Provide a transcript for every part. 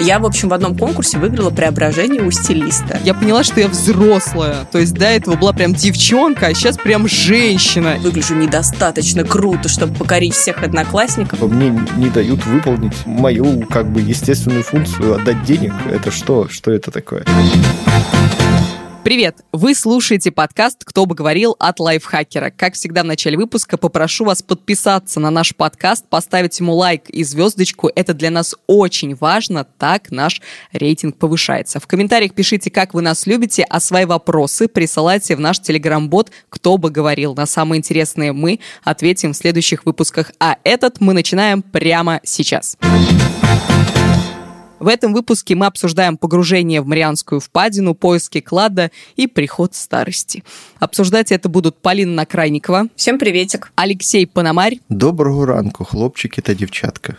Я, в общем, в одном конкурсе выиграла преображение у стилиста. Я поняла, что я взрослая. То есть до этого была прям девчонка, а сейчас прям женщина. Выгляжу недостаточно круто, чтобы покорить всех одноклассников. Мне не дают выполнить мою, как бы, естественную функцию отдать денег. Это что? Что это такое? Привет! Вы слушаете подкаст «Кто бы говорил» от лайфхакера. Как всегда в начале выпуска попрошу вас подписаться на наш подкаст, поставить ему лайк и звездочку. Это для нас очень важно, так наш рейтинг повышается. В комментариях пишите, как вы нас любите, а свои вопросы присылайте в наш телеграм-бот «Кто бы говорил». На самые интересные мы ответим в следующих выпусках, а этот мы начинаем прямо сейчас. В этом выпуске мы обсуждаем погружение в Марианскую впадину, поиски клада и приход старости. Обсуждать это будут Полина Накрайникова. Всем приветик. Алексей Пономарь. Доброго ранку, хлопчики это девчатка.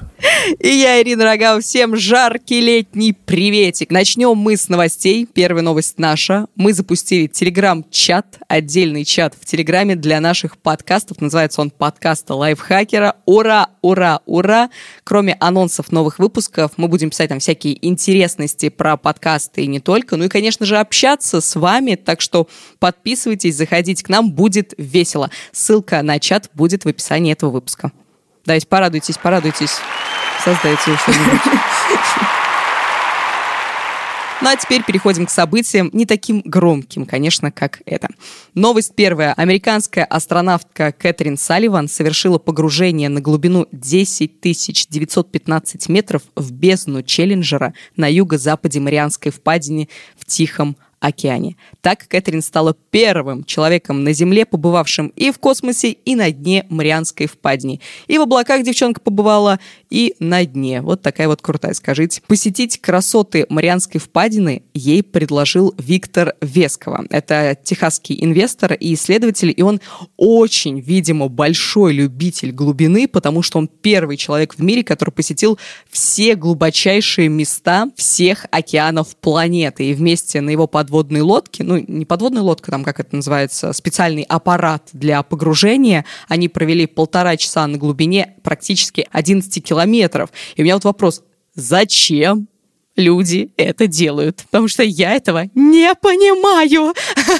И я, Ирина Рогава. Всем жаркий летний приветик. Начнем мы с новостей. Первая новость наша. Мы запустили телеграм-чат, отдельный чат в телеграме для наших подкастов. Называется он подкаста лайфхакера. Ура, ура, ура. Кроме анонсов новых выпусков, мы будем писать там всякие интересности про подкасты и не только. Ну и, конечно же, общаться с вами. Так что подписывайтесь, заходите к нам, будет весело. Ссылка на чат будет в описании этого выпуска. Давайте порадуйтесь, порадуйтесь. Создайте что-нибудь. Ну а теперь переходим к событиям, не таким громким, конечно, как это. Новость первая. Американская астронавтка Кэтрин Салливан совершила погружение на глубину 10 915 метров в бездну Челленджера на юго-западе Марианской впадине в Тихом океане. Так Кэтрин стала первым человеком на Земле, побывавшим и в космосе, и на дне Марианской впадины. И в облаках девчонка побывала, и на дне. Вот такая вот крутая, скажите. Посетить красоты Марианской впадины ей предложил Виктор Вескова. Это техасский инвестор и исследователь, и он очень, видимо, большой любитель глубины, потому что он первый человек в мире, который посетил все глубочайшие места всех океанов планеты. И вместе на его под подводной лодки, ну, не подводная лодка, там, как это называется, специальный аппарат для погружения. Они провели полтора часа на глубине практически 11 километров. И у меня вот вопрос, зачем люди это делают. Потому что я этого не понимаю.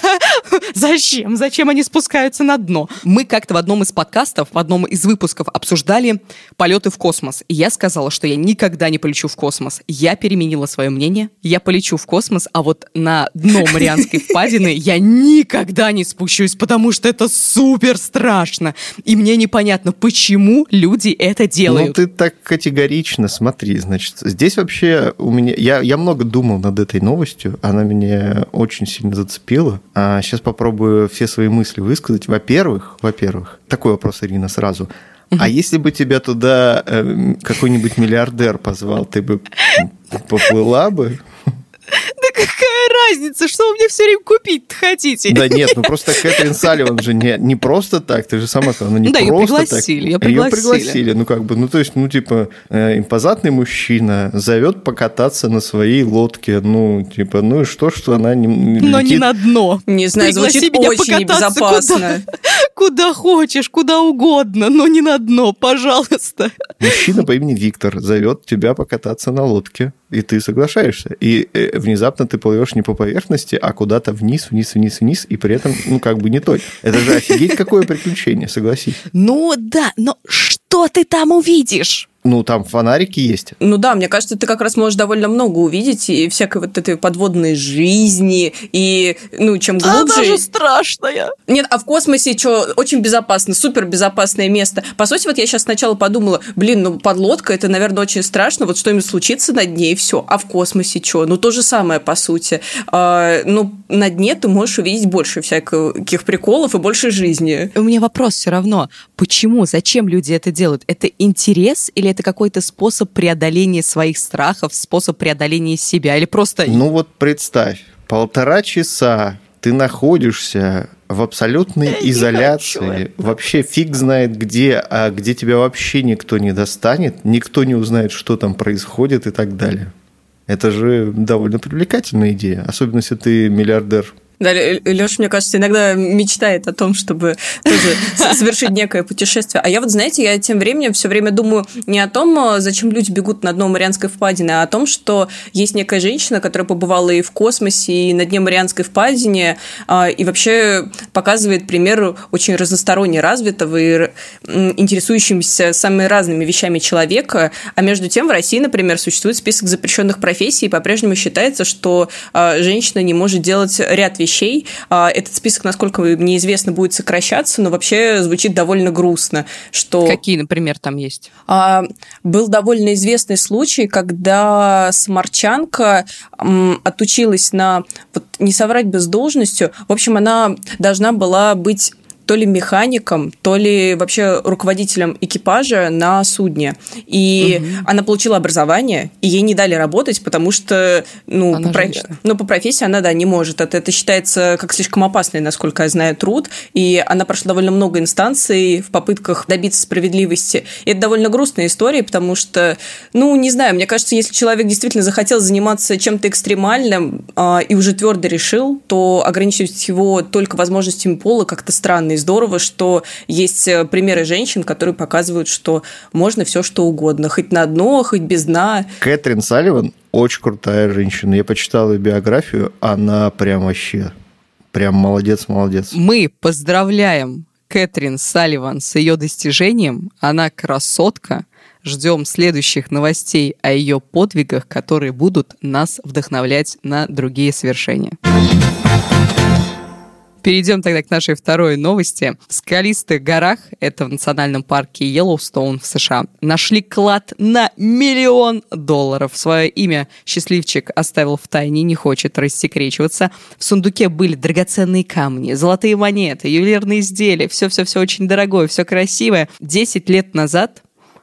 Зачем? Зачем они спускаются на дно? Мы как-то в одном из подкастов, в одном из выпусков обсуждали полеты в космос. И я сказала, что я никогда не полечу в космос. Я переменила свое мнение. Я полечу в космос, а вот на дно Марианской впадины я никогда не спущусь, потому что это супер страшно. И мне непонятно, почему люди это делают. Ну, ты так категорично, смотри, значит, здесь вообще у меня меня, я, я много думал над этой новостью, она меня очень сильно зацепила. А сейчас попробую все свои мысли высказать. Во-первых, во-первых, такой вопрос, Ирина, сразу. А если бы тебя туда э, какой-нибудь миллиардер позвал, ты бы поплыла бы? Да какая разница, что вы мне все время купить хотите? Да нет, ну просто Кэтрин Салливан же не, не просто так, ты же сама сказала, ну не да, просто ее пригласили, так. Ее пригласили. Ее пригласили, ну как бы, ну то есть, ну типа, э, импозантный мужчина зовет покататься на своей лодке, ну типа, ну и что, что она не, не Но летит. не на дно. Не знаю, Пригласи звучит меня очень небезопасно. Куда, куда хочешь, куда угодно, но не на дно, пожалуйста. Мужчина по имени Виктор зовет тебя покататься на лодке и ты соглашаешься. И э, внезапно ты плывешь не по поверхности, а куда-то вниз, вниз, вниз, вниз, и при этом, ну, как бы не то. Это же офигеть какое приключение, согласись. Ну да, но что ты там увидишь? Ну, там фонарики есть. Ну да, мне кажется, ты как раз можешь довольно много увидеть и всякой вот этой подводной жизни, и, ну, чем глубже... Она же страшная. Нет, а в космосе что, очень безопасно, супер безопасное место. По сути, вот я сейчас сначала подумала, блин, ну, подлодка, это, наверное, очень страшно, вот что-нибудь случится на дне, и все. А в космосе что? Ну, то же самое, по сути. А, ну, на дне ты можешь увидеть больше всяких приколов и больше жизни. У меня вопрос все равно. Почему, зачем люди это делают? Это интерес или это какой-то способ преодоления своих страхов, способ преодоления себя, или просто... Ну вот представь, полтора часа ты находишься в абсолютной изоляции, вообще фиг знает где, а где тебя вообще никто не достанет, никто не узнает, что там происходит и так далее. Это же довольно привлекательная идея, особенно если ты миллиардер Да, Леша, мне кажется, иногда мечтает о том, чтобы тоже совершить некое путешествие. А я вот, знаете, я тем временем все время думаю не о том, а, зачем люди бегут на дно Марианской впадины, а о том, что есть некая женщина, которая побывала и в космосе, и на дне Марианской впадине, а, и вообще показывает пример очень разносторонне развитого и интересующимся самыми разными вещами человека. А между тем в России, например, существует список запрещенных профессий, и по-прежнему считается, что а, женщина не может делать ряд вещей вещей. А, этот список, насколько мне известно, будет сокращаться, но вообще звучит довольно грустно. Что... Какие, например, там есть? А, был довольно известный случай, когда самарчанка отучилась на, вот не соврать бы с должностью, в общем, она должна была быть то ли механиком, то ли вообще руководителем экипажа на судне. И угу. она получила образование, и ей не дали работать, потому что, ну, по, про... ну по профессии она, да, не может. Это, это считается как слишком опасный, насколько я знаю, труд. И она прошла довольно много инстанций в попытках добиться справедливости. И это довольно грустная история, потому что, ну, не знаю, мне кажется, если человек действительно захотел заниматься чем-то экстремальным э, и уже твердо решил, то ограничивать его только возможностями пола как-то странно здорово, что есть э, примеры женщин, которые показывают, что можно все что угодно, хоть на дно, хоть без дна. Кэтрин Салливан очень крутая женщина. Я почитал ее биографию, она прям вообще, прям молодец-молодец. Мы поздравляем Кэтрин Салливан с ее достижением. Она красотка. Ждем следующих новостей о ее подвигах, которые будут нас вдохновлять на другие свершения. Перейдем тогда к нашей второй новости. В скалистых горах, это в национальном парке Йеллоустоун в США, нашли клад на миллион долларов. Свое имя счастливчик оставил в тайне, не хочет рассекречиваться. В сундуке были драгоценные камни, золотые монеты, ювелирные изделия, все-все-все очень дорогое, все красивое. Десять лет назад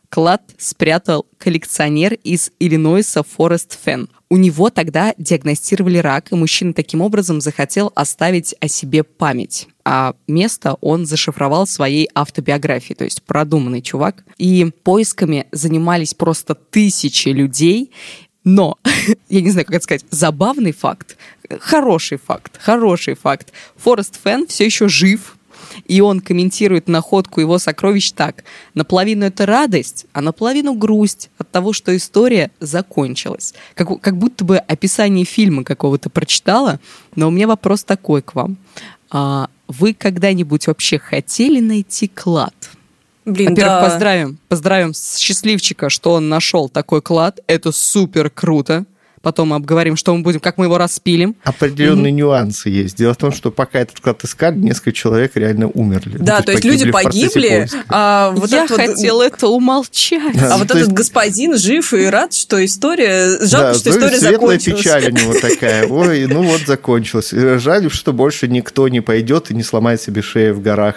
клад спрятал коллекционер из Иллинойса Форест Фен. У него тогда диагностировали рак, и мужчина таким образом захотел оставить о себе память. А место он зашифровал своей автобиографией, то есть продуманный чувак. И поисками занимались просто тысячи людей, но, я не знаю, как это сказать, забавный факт, хороший факт, хороший факт. Форест Фен все еще жив, и он комментирует находку его сокровищ так. Наполовину это радость, а наполовину грусть от того, что история закончилась. Как, как будто бы описание фильма какого-то прочитала, но у меня вопрос такой к вам. А, вы когда-нибудь вообще хотели найти клад? Блин, Во-первых, да. поздравим, поздравим счастливчика, что он нашел такой клад. Это супер круто потом обговорим, что мы будем, как мы его распилим. Определенные mm-hmm. нюансы есть. Дело в том, что пока этот клад искали, несколько человек реально умерли. Да, ну, то, есть, то есть люди погибли. А вот Я хотел вот... это умолчать. Да, а вот этот есть... господин жив и рад, что история... Жалко, да, что ну, история светлая закончилась. печаль у него такая. Ой, ну вот закончилась. Жаль, что больше никто не пойдет и не сломает себе шею в горах.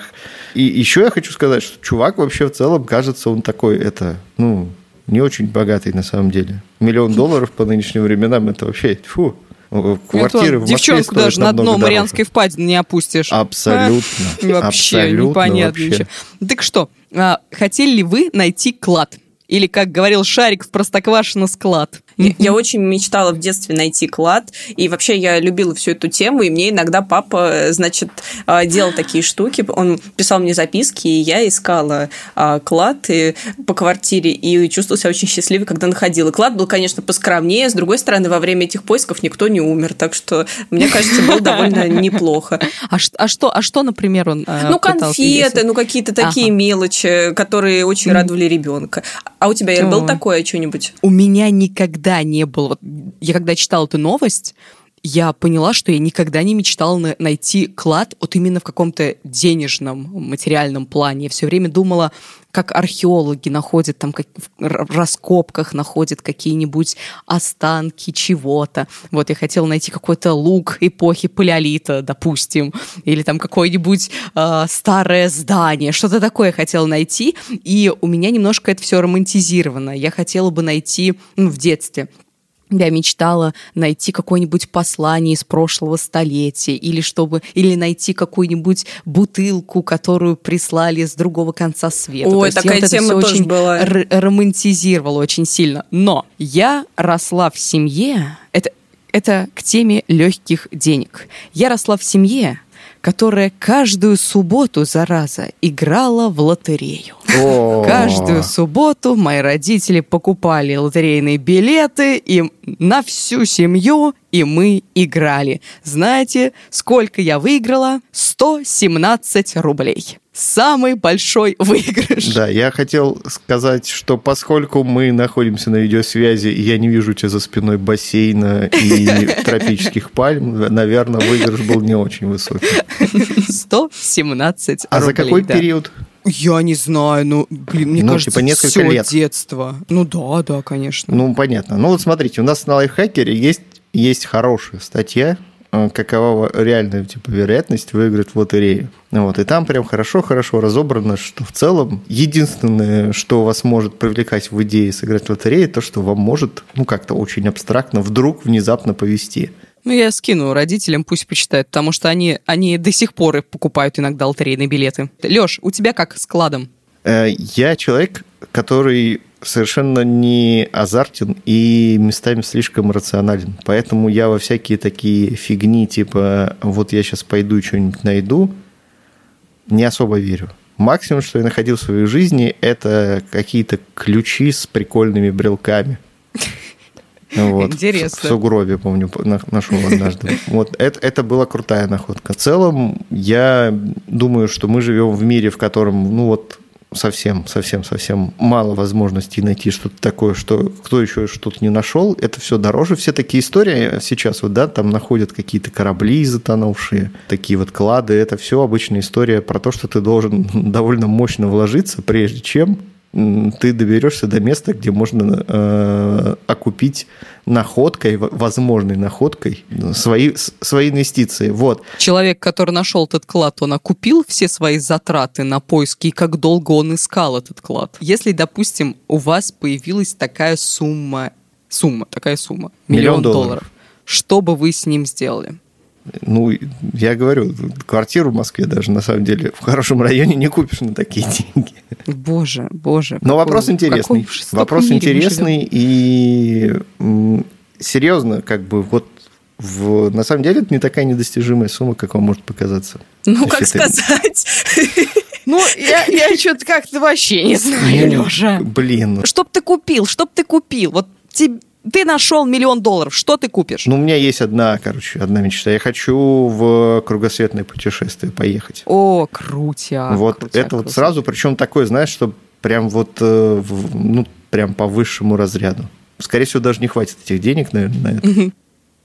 И еще я хочу сказать, что чувак вообще в целом, кажется, он такой, это, ну, не очень богатый на самом деле. Миллион долларов по нынешним временам это вообще, фу, квартиры Это, в Девчонку даже на дно Марианской впадины не опустишь. Абсолютно. А? Вообще абсолютно, непонятно вообще. ничего. Так что, а, хотели ли вы найти клад? Или, как говорил Шарик в Простоквашино, склад? Я, я очень мечтала в детстве найти клад, и вообще я любила всю эту тему, и мне иногда папа, значит, а, делал такие штуки, он писал мне записки, и я искала а, клад и, по квартире, и чувствовала себя очень счастливой, когда находила. Клад был, конечно, поскромнее, с другой стороны, во время этих поисков никто не умер, так что, мне кажется, было довольно неплохо. А, а, что, а что, например, он Ну, конфеты, ну, какие-то такие ага. мелочи, которые очень радовали ребенка. А у тебя, Ир, был такое что-нибудь? У меня никогда никогда не было... Вот, я когда читала эту новость, я поняла, что я никогда не мечтала на найти клад вот именно в каком-то денежном, материальном плане. Я все время думала, как археологи находят там как, в раскопках находят какие-нибудь останки чего-то. Вот я хотела найти какой-то лук эпохи палеолита, допустим, или там какое-нибудь э, старое здание, что-то такое хотела найти, и у меня немножко это все романтизировано. Я хотела бы найти ну, в детстве я мечтала найти какое-нибудь послание из прошлого столетия, или чтобы, или найти какую-нибудь бутылку, которую прислали с другого конца света. Ой, То такая вот тема тоже очень была. романтизировала очень сильно. Но я росла в семье, это это к теме легких денег. Я росла в семье, которая каждую субботу, зараза, играла в лотерею. Каждую субботу мои родители покупали лотерейные билеты и на всю семью, и мы играли. Знаете, сколько я выиграла? 117 рублей. Самый большой выигрыш. Да, я хотел сказать, что поскольку мы находимся на видеосвязи, и я не вижу тебя за спиной бассейна и тропических пальм, наверное, выигрыш был не очень высокий. 117 А за рублей, какой да. Я не знаю, ну, блин, мне Ну, кажется, типа несколько всё лет. детство. Ну да, да, конечно. Ну, понятно. Ну, вот смотрите, у нас на лайфхакере есть, есть хорошая статья, э, какова реальная типа, вероятность выиграть в лотерею. Вот, и там прям хорошо-хорошо разобрано, что в целом единственное, что вас может привлекать в идее сыграть в лотерею, то, что вам может, ну, как-то очень абстрактно вдруг внезапно повести. Ну, я скину родителям, пусть почитают, потому что они, они до сих пор покупают иногда лотерейные билеты. Леш, у тебя как с кладом? Э, Я человек, который совершенно не азартен и местами слишком рационален. Поэтому я во всякие такие фигни, типа вот я сейчас пойду что-нибудь найду, не особо верю. Максимум, что я находил в своей жизни, это какие-то ключи с прикольными брелками. Вот. Интересно. В сугробе, помню, на- нашел однажды. Вот это, это была крутая находка. В целом, я думаю, что мы живем в мире, в котором, ну вот, совсем, совсем, совсем мало возможностей найти что-то такое, что кто еще что-то не нашел. Это все дороже. Все такие истории сейчас, вот, да, там находят какие-то корабли затонувшие, такие вот клады. Это все обычная история про то, что ты должен довольно мощно вложиться, прежде чем ты доберешься до места, где можно э, окупить находкой, возможной находкой, свои, с- свои инвестиции. Вот. Человек, который нашел этот клад, он окупил все свои затраты на поиски, и как долго он искал этот клад. Если, допустим, у вас появилась такая сумма, сумма, такая сумма, Миллион миллион, долларов. долларов, что бы вы с ним сделали? Ну, я говорю, квартиру в Москве даже, на самом деле, в хорошем районе не купишь на такие деньги. Боже, боже. Но какой- вопрос интересный. Вопрос интересный и серьезно, как бы вот в, на самом деле это не такая недостижимая сумма, как вам может показаться. Ну, как это- сказать? Ну, я, я что-то как-то вообще не знаю, Леша. Блин, ну, Чтоб ты купил, чтоб ты купил. Вот ти- ты нашел миллион долларов, что ты купишь? ну, у меня есть одна, короче, одна мечта. Я хочу в кругосветное путешествие поехать. О, крутяк. вот крутяк, это вот крутяк. сразу, причем такое, знаешь, что прям вот, э, ну, прям по высшему разряду. Скорее всего, даже не хватит этих денег, наверное, на это.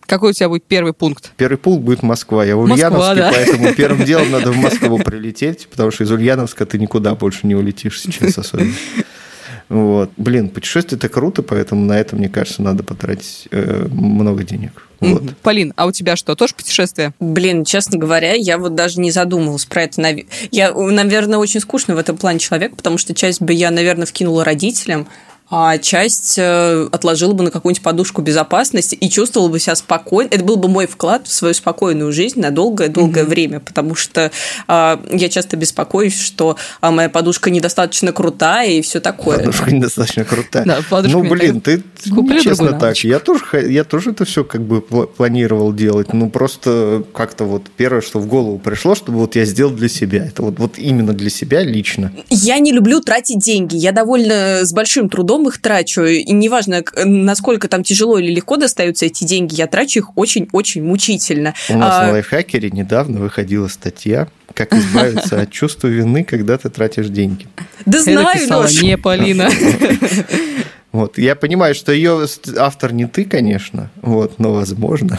Какой у тебя будет первый пункт? Первый пункт будет Москва. Я в Москва, Ульяновске, да. поэтому первым делом надо в Москву прилететь, потому что из Ульяновска ты никуда больше не улетишь сейчас особенно. Вот. Блин, путешествие это круто, поэтому на это, мне кажется, надо потратить э, много денег. Вот. Мгм. Полин, а у тебя что, тоже путешествие? Блин, честно говоря, я вот даже не задумывалась про это. Я, наверное, очень скучный в этом плане человек, потому что часть бы я, наверное, вкинула родителям, а часть э, отложила бы на какую-нибудь подушку безопасности и чувствовала бы себя спокойно. Это был бы мой вклад в свою спокойную жизнь на долгое-долгое время, потому что а, я часто беспокоюсь, что а, моя подушка недостаточно крутая и все такое. Подушка недостаточно крутая. Да, подушку ну, блин, ты Куплю честно другую так. Я тоже, я тоже это все как бы пла- планировал делать. Ну, просто как-то вот первое, что в голову пришло, чтобы вот я сделал для себя. Это вот, вот именно для себя лично. Я не люблю тратить деньги. Я довольно с большим трудом их трачу. И неважно, насколько там тяжело или легко достаются эти деньги, я трачу их очень-очень мучительно. У нас А, на лайфхакере недавно выходила статья «Как избавиться от чувства вины, когда ты тратишь деньги». Да знаю, Лёш. не Полина. Вот. Я понимаю, что ее автор не ты, конечно, вот, но, возможно,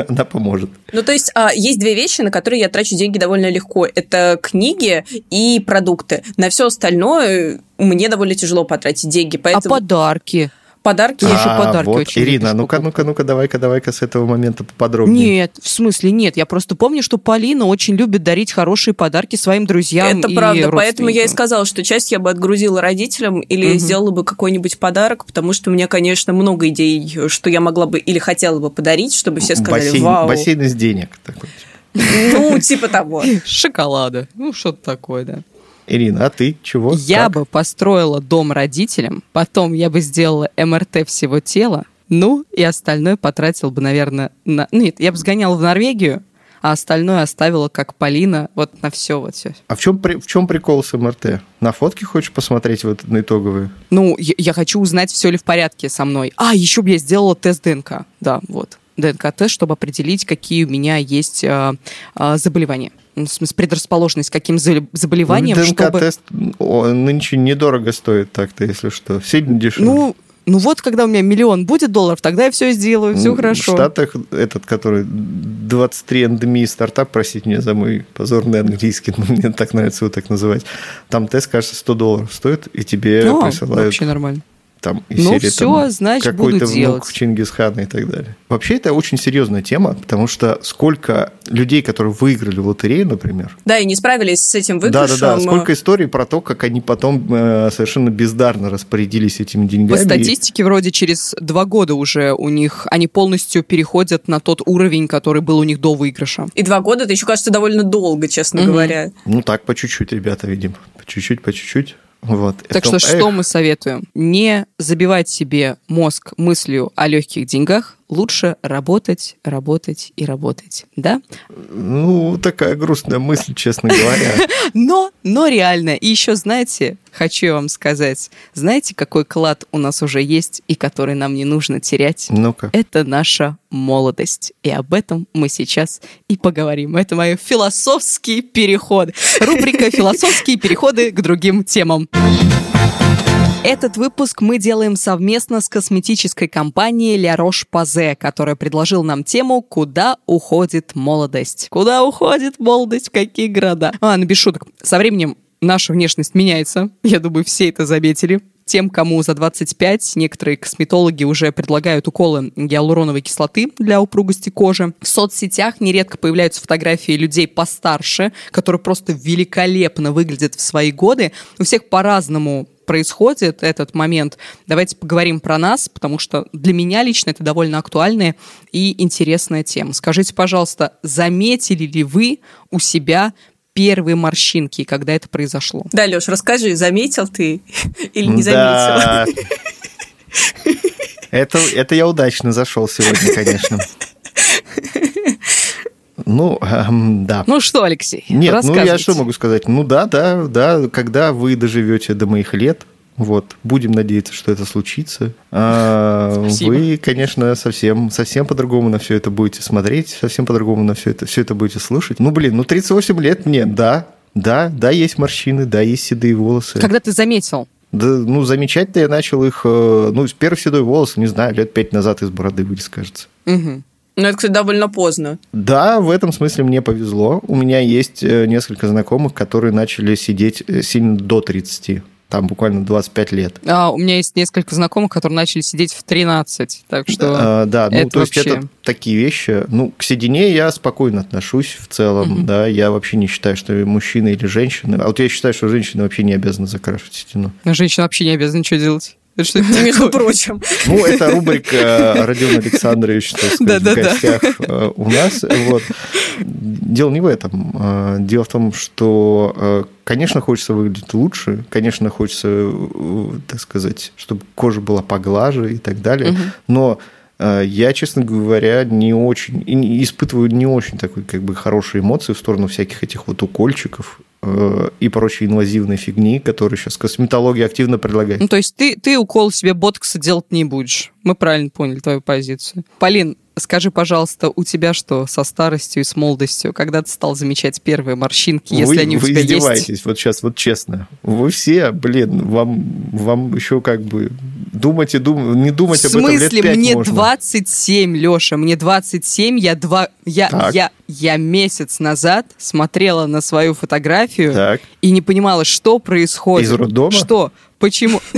она поможет. Ну, то есть, а, есть две вещи, на которые я трачу деньги довольно легко. Это книги и продукты. На все остальное мне довольно тяжело потратить деньги. А Поэтому подарки? Подарки... А, подарки вот, очень Ирина, ну-ка, ну-ка, ну-ка, давай-ка, давай-ка с этого момента поподробнее. Нет, в смысле нет. Я просто помню, что Полина очень любит дарить хорошие подарки своим друзьям Это и правда, поэтому я и сказала, что часть я бы отгрузила родителям или Мгм. сделала бы какой-нибудь подарок, потому что у меня, конечно, много идей, что я могла бы или хотела бы подарить, чтобы все сказали бассейн, «Вау». бассейн из денег. Такой. Ну, типа того. Шоколада. Ну, что-то такое, да. Ирина, а ты чего? Я Как? бы построила дом родителям, потом я бы сделала МРТ всего тела, Ну, и остальное потратил бы, наверное, на... Ну, нет, я бы сгонял в Норвегию, а остальное оставила, как Полина, вот на все вот все. А в чем, в чем прикол с МРТ? На фотки хочешь посмотреть вот на итоговые? Ну, я, я хочу узнать, все ли в порядке со мной. А, еще бы я сделала тест ДНК. Да, вот. ДНК-тест, чтобы определить, какие у меня есть а, а, заболевания. Ну, В смысле, предрасположенность к каким за- заболеваниям, Ну, чтобы... ДНК-тест о, нынче недорого стоит так-то, если что. Сильно дешево. Ну, ну вот, когда у меня миллион будет долларов, тогда я все сделаю, все Ну, хорошо. В Штатах этот, который 23 эндемии стартап, простите меня за мой позорный английский, но мне так нравится его так называть. Там тест, кажется, 100 долларов стоит, и тебе А, присылают вообще нормально. Там из Ну, серии всё, там, значит, какой-то буду внук делать. Чингисхана и так далее. Вообще, это очень серьезная тема, потому что сколько людей, которые выиграли в лотерею, например, Да, и не справились с этим выигрышем. да-да-да, сколько историй про то, как они потом э, совершенно бездарно распорядились этими По деньгами. статистике, вроде через два года уже у них, они полностью переходят на тот уровень, который был у них до выигрыша. И два года, это еще кажется довольно долго, честно Мгм. говоря. Ну так, по чуть-чуть, ребята, видим. По чуть-чуть, по чуть-чуть. Вот. Так Это- что что эх, мы советуем? Не забивать себе мозг мыслью о легких деньгах, лучше работать, работать и работать, да? Ну, такая грустная мысль, честно говоря. Но, но реально. И еще, знаете, хочу я вам сказать, знаете, какой клад у нас уже есть и который нам не нужно терять? Ну-ка. Это наша молодость. И об этом мы сейчас и поговорим. Это мой философский переход. Рубрика «Философские переходы к другим темам». Этот выпуск мы делаем совместно с косметической компанией La Roche-Posay, которая предложила нам тему «Куда уходит молодость?». Куда уходит молодость? В какие города? Ну без шуток. Со временем наша внешность меняется. Я думаю, все это заметили. Тем, кому за 25, некоторые косметологи уже предлагают уколы гиалуроновой кислоты для упругости кожи. В соцсетях нередко появляются фотографии людей постарше, которые просто великолепно выглядят в свои годы. У всех по-разному происходит этот момент. Давайте поговорим про нас, потому что для меня лично это довольно актуальная и интересная тема. Скажите, пожалуйста, заметили ли вы у себя первые морщинки, когда это произошло? Да, Леш, расскажи, заметил ты или не заметил? Да. Это, это я удачно зашел сегодня, конечно. Ну, эм, да. Ну что, Алексей, Нет, ну я что могу сказать? Ну да, да, да, когда вы доживете до моих лет, вот, будем надеяться, что это случится. а, Спасибо. Вы, конечно, совсем, совсем по-другому на все это будете смотреть, совсем по-другому на все это, все это будете слушать. Ну, блин, ну 38 лет мне, да, да, да, есть морщины, да, есть седые волосы. Когда ты заметил? Да, ну, замечать-то я начал их, э, ну, с первых седой волос, не знаю, лет пять назад из бороды вылез, кажется. Мгм. Ну, это, кстати, довольно поздно. Да, в этом смысле мне повезло. У меня есть э, несколько знакомых, которые начали сидеть э, сильно до 30. Там буквально 25 лет. А, у меня есть несколько знакомых, которые начали сидеть в 13, так что... А, да, ну то есть вообще- это такие вещи. Ну, к седине я спокойно отношусь в целом, Мгм. да, я вообще не считаю, что мужчина или женщина. А вот я считаю, что женщина вообще не обязана закрашивать седину. Женщина вообще не обязана ничего делать. Это что Между прочим. Ну, это рубрика э, Родион Александрович, так сказать, в гостях э, у нас. Вот. Дело не в этом. Э, Дело в том, что, конечно, хочется выглядеть лучше, конечно, хочется, так сказать, чтобы кожа была поглаже и так далее, но я, честно говоря, не очень, испытываю не очень такой, как бы, хорошие эмоции в сторону всяких этих вот укольчиков и прочей инвазивной фигни, которые сейчас косметология активно предлагает. Ну, то есть ты, ты укол себе ботокса делать не будешь. Мы правильно поняли твою позицию. Полин, скажи, пожалуйста, у тебя что со старостью и с молодостью? Когда ты стал замечать первые морщинки, если вы, они у вы тебя издеваетесь, есть? вот сейчас, вот честно. Вы все, блин, вам, вам еще как бы думать и дум... не думать В об этом лет смысле, пять мне можно. 27, Леша, мне 27, я два, я, Так. я, я месяц назад смотрела на свою фотографию Так, и не понимала, что происходит. Из роддома? Что? Почему?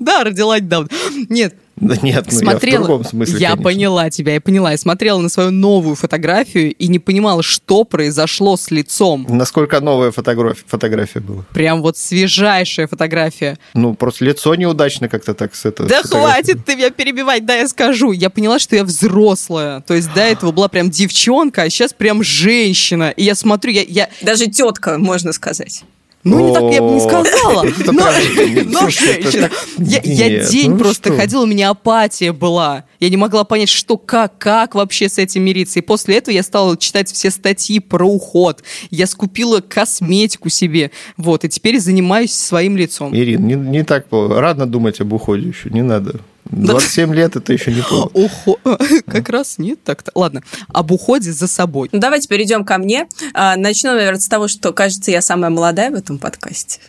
Да, родила недавно. Нет, да нет, ну я в смотрела. другом смысле, Я конечно. поняла тебя, я поняла. Я смотрела на свою новую фотографию и не понимала, что произошло с лицом. Насколько новая фотография, фотография была? Прям вот свежайшая фотография. Ну, просто лицо неудачно как-то так с этого. Да хватит ты меня перебивать, да, я скажу. Я поняла, что я взрослая. То есть до этого была прям девчонка, а сейчас прям женщина. И я смотрю, я, я, Даже тетка, можно сказать. Ну, не так я бы не сказала. Но, женщина. Я день ну просто ходила, у меня апатия была. Я не могла понять, что, как, как вообще с этим мириться. И после этого я стала читать все статьи про уход. Я скупила косметику себе. Вот, и теперь занимаюсь своим лицом. Ирина, не, не так рано думать об уходе еще, не надо. 27 лет это еще не плохо. Ухо... Как раз нет так-то. Ладно, об уходе за собой. Ну, давайте перейдем ко мне. А, начну, наверное, с того, что, кажется, я самая молодая в этом подкасте.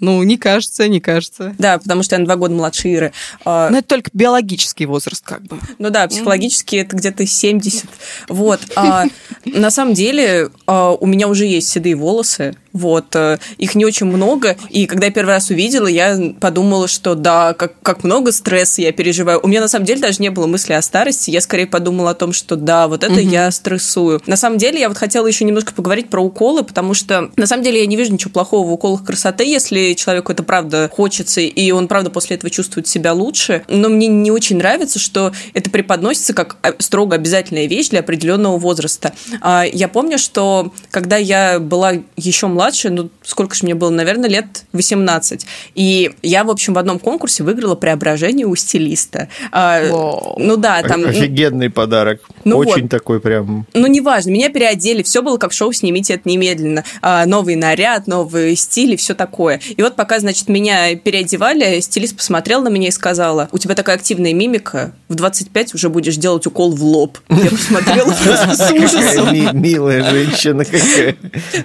Ну, не кажется, не кажется. Да, потому что я на два года младше Иры. А, Но это только биологический возраст, как бы. Ну да, психологически это где-то 70. Вот. А на самом деле у меня уже есть седые волосы. Вот, э, их не очень много, и когда я первый раз увидела, я подумала, что да, как, как много стресса я переживаю. У меня на самом деле даже не было мысли о старости, я скорее подумала о том, что да, вот это угу. я стрессую. На самом деле я вот хотела еще немножко поговорить про уколы, потому что на самом деле я не вижу ничего плохого в уколах красоты, если человеку это правда хочется, и он правда после этого чувствует себя лучше. Но мне не очень нравится, что это преподносится как а, строго обязательная вещь для определенного возраста. А, я помню, что когда я была еще младше, младше, ну, сколько же мне было, наверное, лет 18. И я, в общем, в одном конкурсе выиграла преображение у стилиста. А, ну да, там... Офигенный подарок. Ну Очень вот. такой прям... Ну, неважно, меня переодели, все было как шоу «Снимите это немедленно». А, новый наряд, новый стиль и все такое. И вот пока, значит, меня переодевали, стилист посмотрел на меня и сказала, у тебя такая активная мимика, в 25 уже будешь делать укол в лоб. Я посмотрела с ужасом. Милая женщина какая.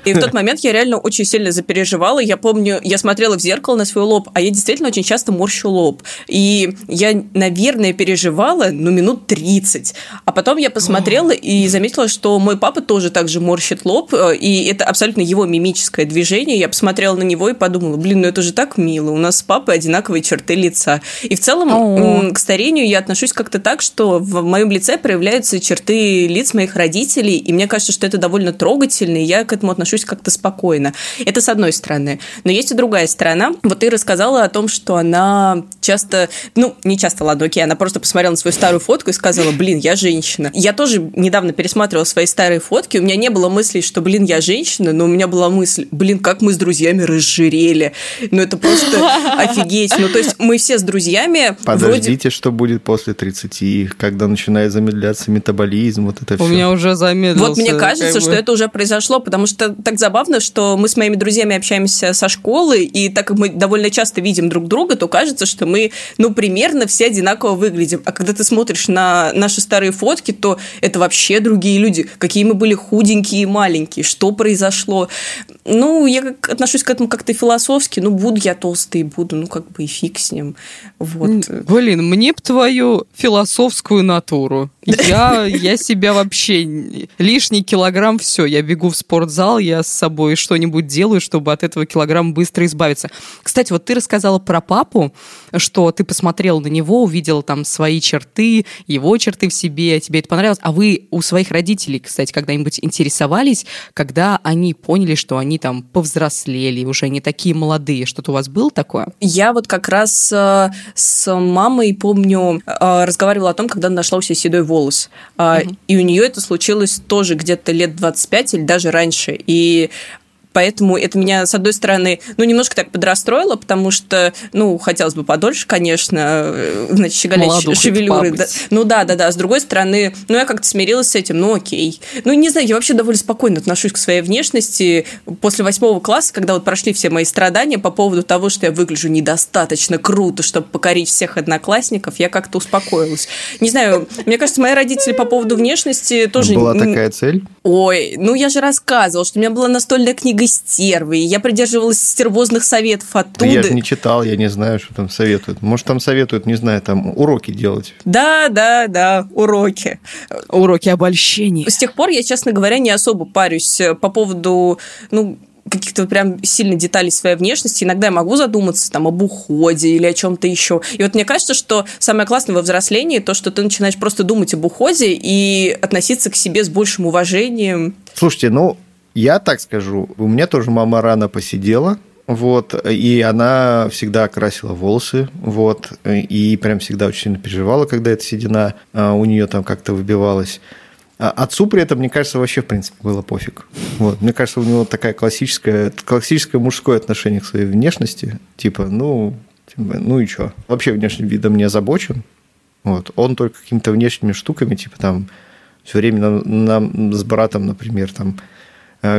И в тот момент я реально реально очень сильно запереживала. Я помню, я смотрела в зеркало на свой лоб, а я действительно очень часто морщу лоб. И я, наверное, переживала, ну, минут 30. А потом я посмотрела и заметила, что мой папа тоже так же морщит лоб, э, и это абсолютно его мимическое движение. Я посмотрела на него и подумала, блин, ну это же так мило, у нас с папой одинаковые черты лица. И в целом О-о-о. к старению я отношусь как-то так, что в моем лице проявляются черты лиц моих родителей, и мне кажется, что это довольно трогательно, и я к этому отношусь как-то спокойно спокойно. Это с одной стороны. Но есть и другая сторона. Вот ты рассказала о том, что она часто, ну, не часто, ладно, окей, она просто посмотрела на свою старую фотку и сказала, блин, я женщина. Я тоже недавно пересматривала свои старые фотки, у меня не было мысли, что, блин, я женщина, но у меня была мысль, блин, как мы с друзьями разжирели. Ну, это просто офигеть. Ну, то есть мы все с друзьями... Подождите, вроде... что будет после 30, когда начинает замедляться метаболизм, вот это все. У меня уже замедлился. Вот мне кажется, что это уже произошло, потому что так забавно, что мы с моими друзьями общаемся со школы, и так как мы довольно часто видим друг друга, то кажется, что мы, ну, примерно все одинаково выглядим. А когда ты смотришь на наши старые фотки, то это вообще другие люди. Какие мы были худенькие и маленькие, что произошло. Ну, я отношусь к этому как-то философски. Ну, буду я толстый, буду, ну, как бы и фиг с ним. Вот. Блин, мне б твою философскую натуру. Я, я себя вообще... Лишний килограмм, все, я бегу в спортзал, я с собой что-нибудь делаю, чтобы от этого килограмма быстро избавиться. Кстати, вот ты рассказала про папу, что ты посмотрел на него, увидел там свои черты, его черты в себе, тебе это понравилось. А вы у своих родителей, кстати, когда-нибудь интересовались, когда они поняли, что они там повзрослели, уже не такие молодые? Что-то у вас было такое? Я вот как раз э, с мамой, помню, э, разговаривала о том, когда она нашла у себя седой волос волос. Угу. И у нее это случилось тоже где-то лет 25 или даже раньше. И Поэтому это меня, с одной стороны, ну, немножко так подрастроило, потому что, ну, хотелось бы подольше, конечно, э, значит, щеголять шевелюры. Да. Ну, да, да, да. С другой стороны, ну, я как-то смирилась с этим, ну, окей. Ну, не знаю, я вообще довольно спокойно отношусь к своей внешности. После восьмого класса, когда вот прошли все мои страдания по поводу того, что я выгляжу недостаточно круто, чтобы покорить всех одноклассников, я как-то успокоилась. Не знаю, мне кажется, мои родители по поводу внешности тоже... Была такая цель? Ой, ну, я же рассказывала, что у меня была настольная книга книгой стервы, я придерживалась стервозных советов оттуда. Я же не читал, я не знаю, что там советуют. Может, там советуют, не знаю, там уроки делать. Да, да, да, уроки. Уроки обольщения. С тех пор я, честно говоря, не особо парюсь по поводу, ну, каких-то прям сильно деталей своей внешности. Иногда я могу задуматься там об уходе или о чем-то еще. И вот мне кажется, что самое классное во взрослении то, что ты начинаешь просто думать об уходе и относиться к себе с большим уважением. Слушайте, ну, я так скажу, у меня тоже мама рано посидела, вот, и она всегда красила волосы, вот, и прям всегда очень сильно переживала, когда эта седина а, у нее там как-то выбивалась. А отцу при этом, мне кажется, вообще, в принципе, было пофиг. Вот. Мне кажется, у него такая классическая, классическое мужское отношение к своей внешности. Типа, ну, ну и что? Вообще внешним видом не озабочен. Вот. Он только какими-то внешними штуками, типа там все время нам, нам с братом, например, там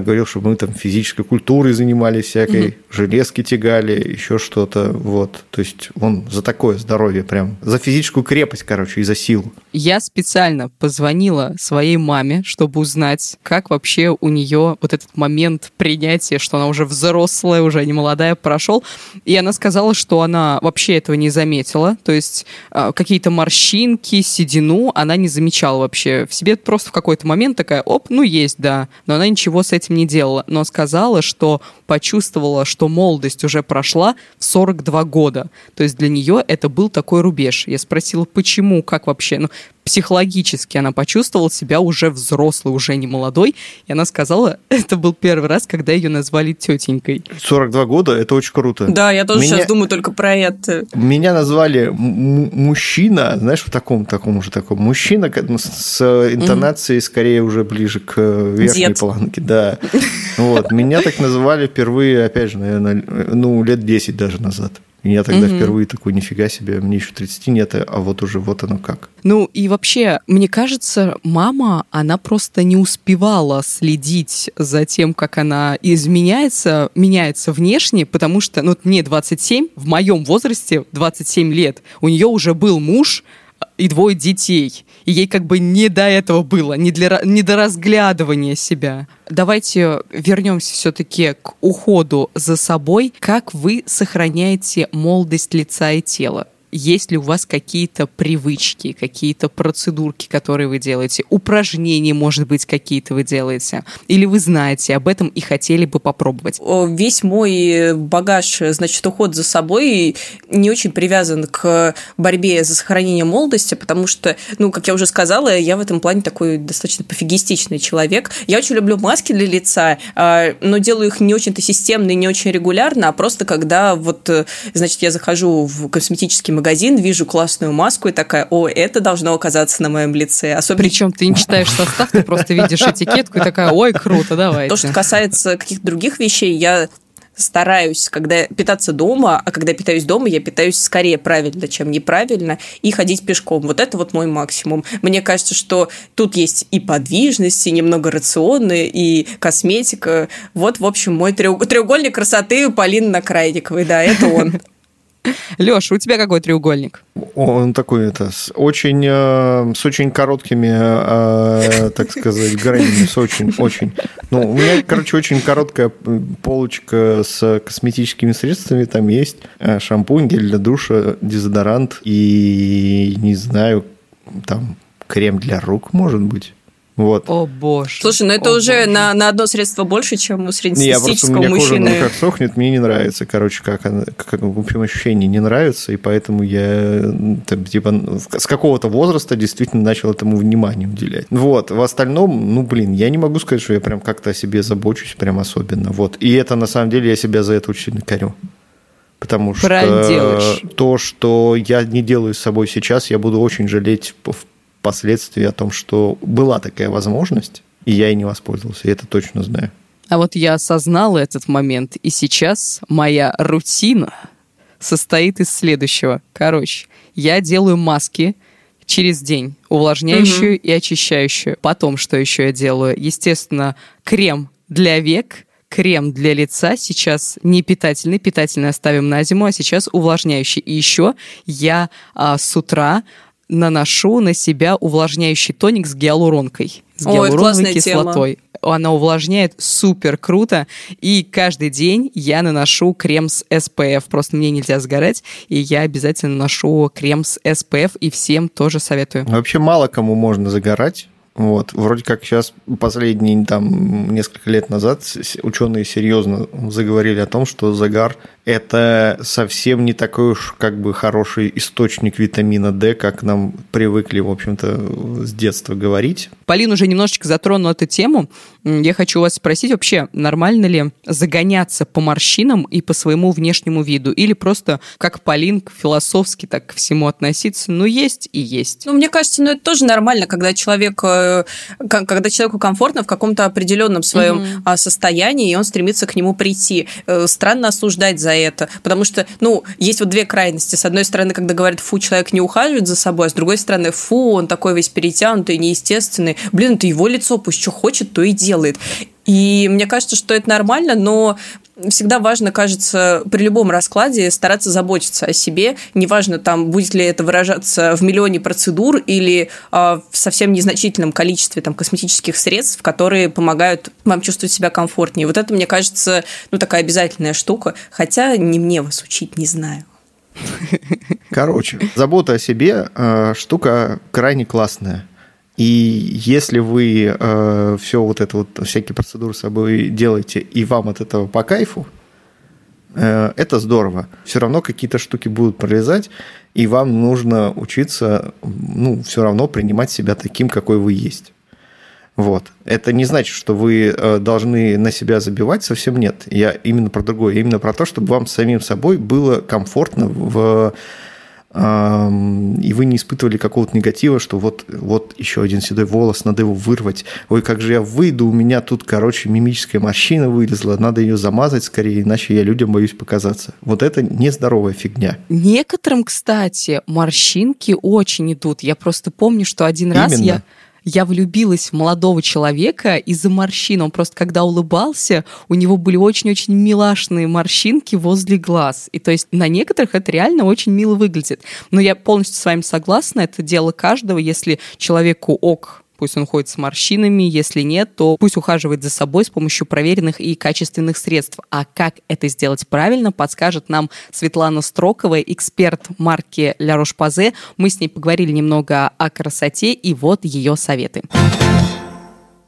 говорил, что мы там физической культурой занимались всякой, угу. железки тягали, еще что-то, вот. То есть он за такое здоровье прям, за физическую крепость, короче, и за силу. Я специально позвонила своей маме, чтобы узнать, как вообще у нее вот этот момент принятия, что она уже взрослая, уже не молодая, прошел. И она сказала, что она вообще этого не заметила, то есть э, какие-то морщинки, седину она не замечала вообще в себе, просто в какой-то момент такая, оп, ну есть, да, но она ничего с этим не делала, но сказала, что почувствовала, что молодость уже прошла в 42 года. То есть для нее это был такой рубеж. Я спросила, почему, как вообще? Ну, психологически она почувствовала себя уже взрослой, уже не молодой. И она сказала, это был первый раз, когда ее назвали тетенькой. 42 года, это очень круто. Да, я тоже Меня... сейчас думаю только про это. Меня назвали мужчина, знаешь, в таком, таком уже таком, мужчина с интонацией mm-hmm. скорее уже ближе к верхней Дед. планке, да. Вот, меня так называли впервые, опять же, наверное, ну, лет 10 даже назад. И я тогда угу. впервые такой, нифига себе, мне еще 30 нет, а вот уже вот оно как. Ну и вообще, мне кажется, мама, она просто не успевала следить за тем, как она изменяется, меняется внешне, потому что, ну, мне 27, в моем возрасте 27 лет, у нее уже был муж, и двое детей. И ей как бы не до этого было, не, для, не до разглядывания себя. Давайте вернемся все-таки к уходу за собой. Как вы сохраняете молодость лица и тела? Есть ли у вас какие-то привычки, какие-то процедурки, которые вы делаете, упражнения, может быть, какие-то вы делаете, или вы знаете об этом и хотели бы попробовать? Весь мой багаж, значит, уход за собой не очень привязан к борьбе за сохранение молодости, потому что, ну, как я уже сказала, я в этом плане такой достаточно пофигистичный человек. Я очень люблю маски для лица, а, но делаю их не очень-то системно и не очень регулярно, а просто когда вот, значит, я захожу в косметический магазин, вижу классную маску и такая, о, это должно оказаться на моем лице. Особенно... Причем ты не читаешь состав, ты просто видишь этикетку и такая, ой, круто, давай. То, что касается каких-то других вещей, я стараюсь, когда питаться дома, а когда питаюсь дома, я питаюсь скорее правильно, чем неправильно, и ходить пешком. Вот это вот мой максимум. Мне кажется, что тут есть и подвижность, и немного рационы, и косметика. Вот, в общем, мой треугольник красоты Полины Накрайниковой, да, это он. Леша, у тебя какой треугольник? Он такой, это, с очень, э, с очень короткими, э, так сказать, гранями, с очень, очень. Ну, у меня, короче, очень короткая полочка с косметическими средствами. Там есть э, шампунь, гель для душа, дезодорант и, не знаю, там крем для рук, может быть. Вот. О боже. Слушай, ну это О, уже боже. на, на одно средство больше, чем у среднестатистического не, я просто, у меня мужчины. Кожа, ну, как сохнет, мне не нравится, короче, как, как в общем ощущение не нравится, и поэтому я там, типа с какого-то возраста действительно начал этому внимание уделять. Вот, в остальном, ну, блин, я не могу сказать, что я прям как-то о себе забочусь прям особенно, вот. И это, на самом деле, я себя за это очень сильно корю. Потому Правильно что делаешь. то, что я не делаю с собой сейчас, я буду очень жалеть в впоследствии о том, что была такая возможность, и я ей не воспользовался, и это точно знаю. А вот я осознала этот момент, и сейчас моя рутина состоит из следующего. Короче, я делаю маски через день, увлажняющую угу. и очищающую. Потом, что еще я делаю? Естественно, крем для век, крем для лица сейчас не питательный, питательный оставим на зиму, а сейчас увлажняющий. И еще я а, с утра наношу на себя увлажняющий тоник с гиалуронкой. С гиалуроновой кислотой. Тема. Она увлажняет супер круто. И каждый день я наношу крем с SPF. Просто мне нельзя сгорать. И я обязательно ношу крем с SPF. И всем тоже советую. Вообще мало кому можно загорать вот. Вроде как сейчас последние там, несколько лет назад ученые серьезно заговорили о том, что загар – это совсем не такой уж как бы хороший источник витамина D, как нам привыкли, в общем-то, с детства говорить. Полин уже немножечко затронул эту тему. Я хочу вас спросить вообще, нормально ли загоняться по морщинам и по своему внешнему виду? Или просто, как Полин, философски так к всему относиться? Ну, есть и есть. Ну, мне кажется, ну, это тоже нормально, когда человек, э, когда человеку комфортно в каком-то определенном своем угу. состоянии, и он стремится к нему прийти. Э, странно осуждать за это, потому что, ну, есть вот две крайности. С одной стороны, когда говорят, фу, человек не ухаживает за собой, а с другой стороны, фу, он такой весь перетянутый, неестественный. Блин, это его лицо, пусть что хочет, то и делает. И мне кажется, что это нормально, но всегда важно, кажется, при любом раскладе стараться заботиться о себе. Неважно, там, будет ли это выражаться в миллионе процедур или э, в совсем незначительном количестве там, косметических средств, которые помогают вам чувствовать себя комфортнее. Вот это, мне кажется, ну, такая обязательная штука. Хотя не мне вас учить, не знаю. Короче, забота о себе э, штука крайне классная. И если вы э, все вот это вот, всякие процедуры с собой делаете, и вам от этого по кайфу, э, это здорово. Все равно какие-то штуки будут пролезать, и вам нужно учиться, ну, все равно принимать себя таким, какой вы есть. Вот. Это не значит, что вы э, должны на себя забивать, совсем нет. Я именно про другое. Именно про то, чтобы вам самим собой было комфортно в и вы не испытывали какого-то негатива, что вот, вот еще один седой волос, надо его вырвать. Ой, как же я выйду, у меня тут, короче, мимическая морщина вылезла, надо ее замазать скорее, иначе я людям боюсь показаться. Вот это нездоровая фигня. Некоторым, кстати, морщинки очень идут. Я просто помню, что один Именно. раз я я влюбилась в молодого человека из-за морщин. Он просто, когда улыбался, у него были очень-очень милашные морщинки возле глаз. И то есть на некоторых это реально очень мило выглядит. Но я полностью с вами согласна, это дело каждого. Если человеку ок пусть он ходит с морщинами, если нет, то пусть ухаживает за собой с помощью проверенных и качественных средств. А как это сделать правильно, подскажет нам Светлана Строкова, эксперт марки La Roche-Posay. Мы с ней поговорили немного о красоте, и вот ее советы.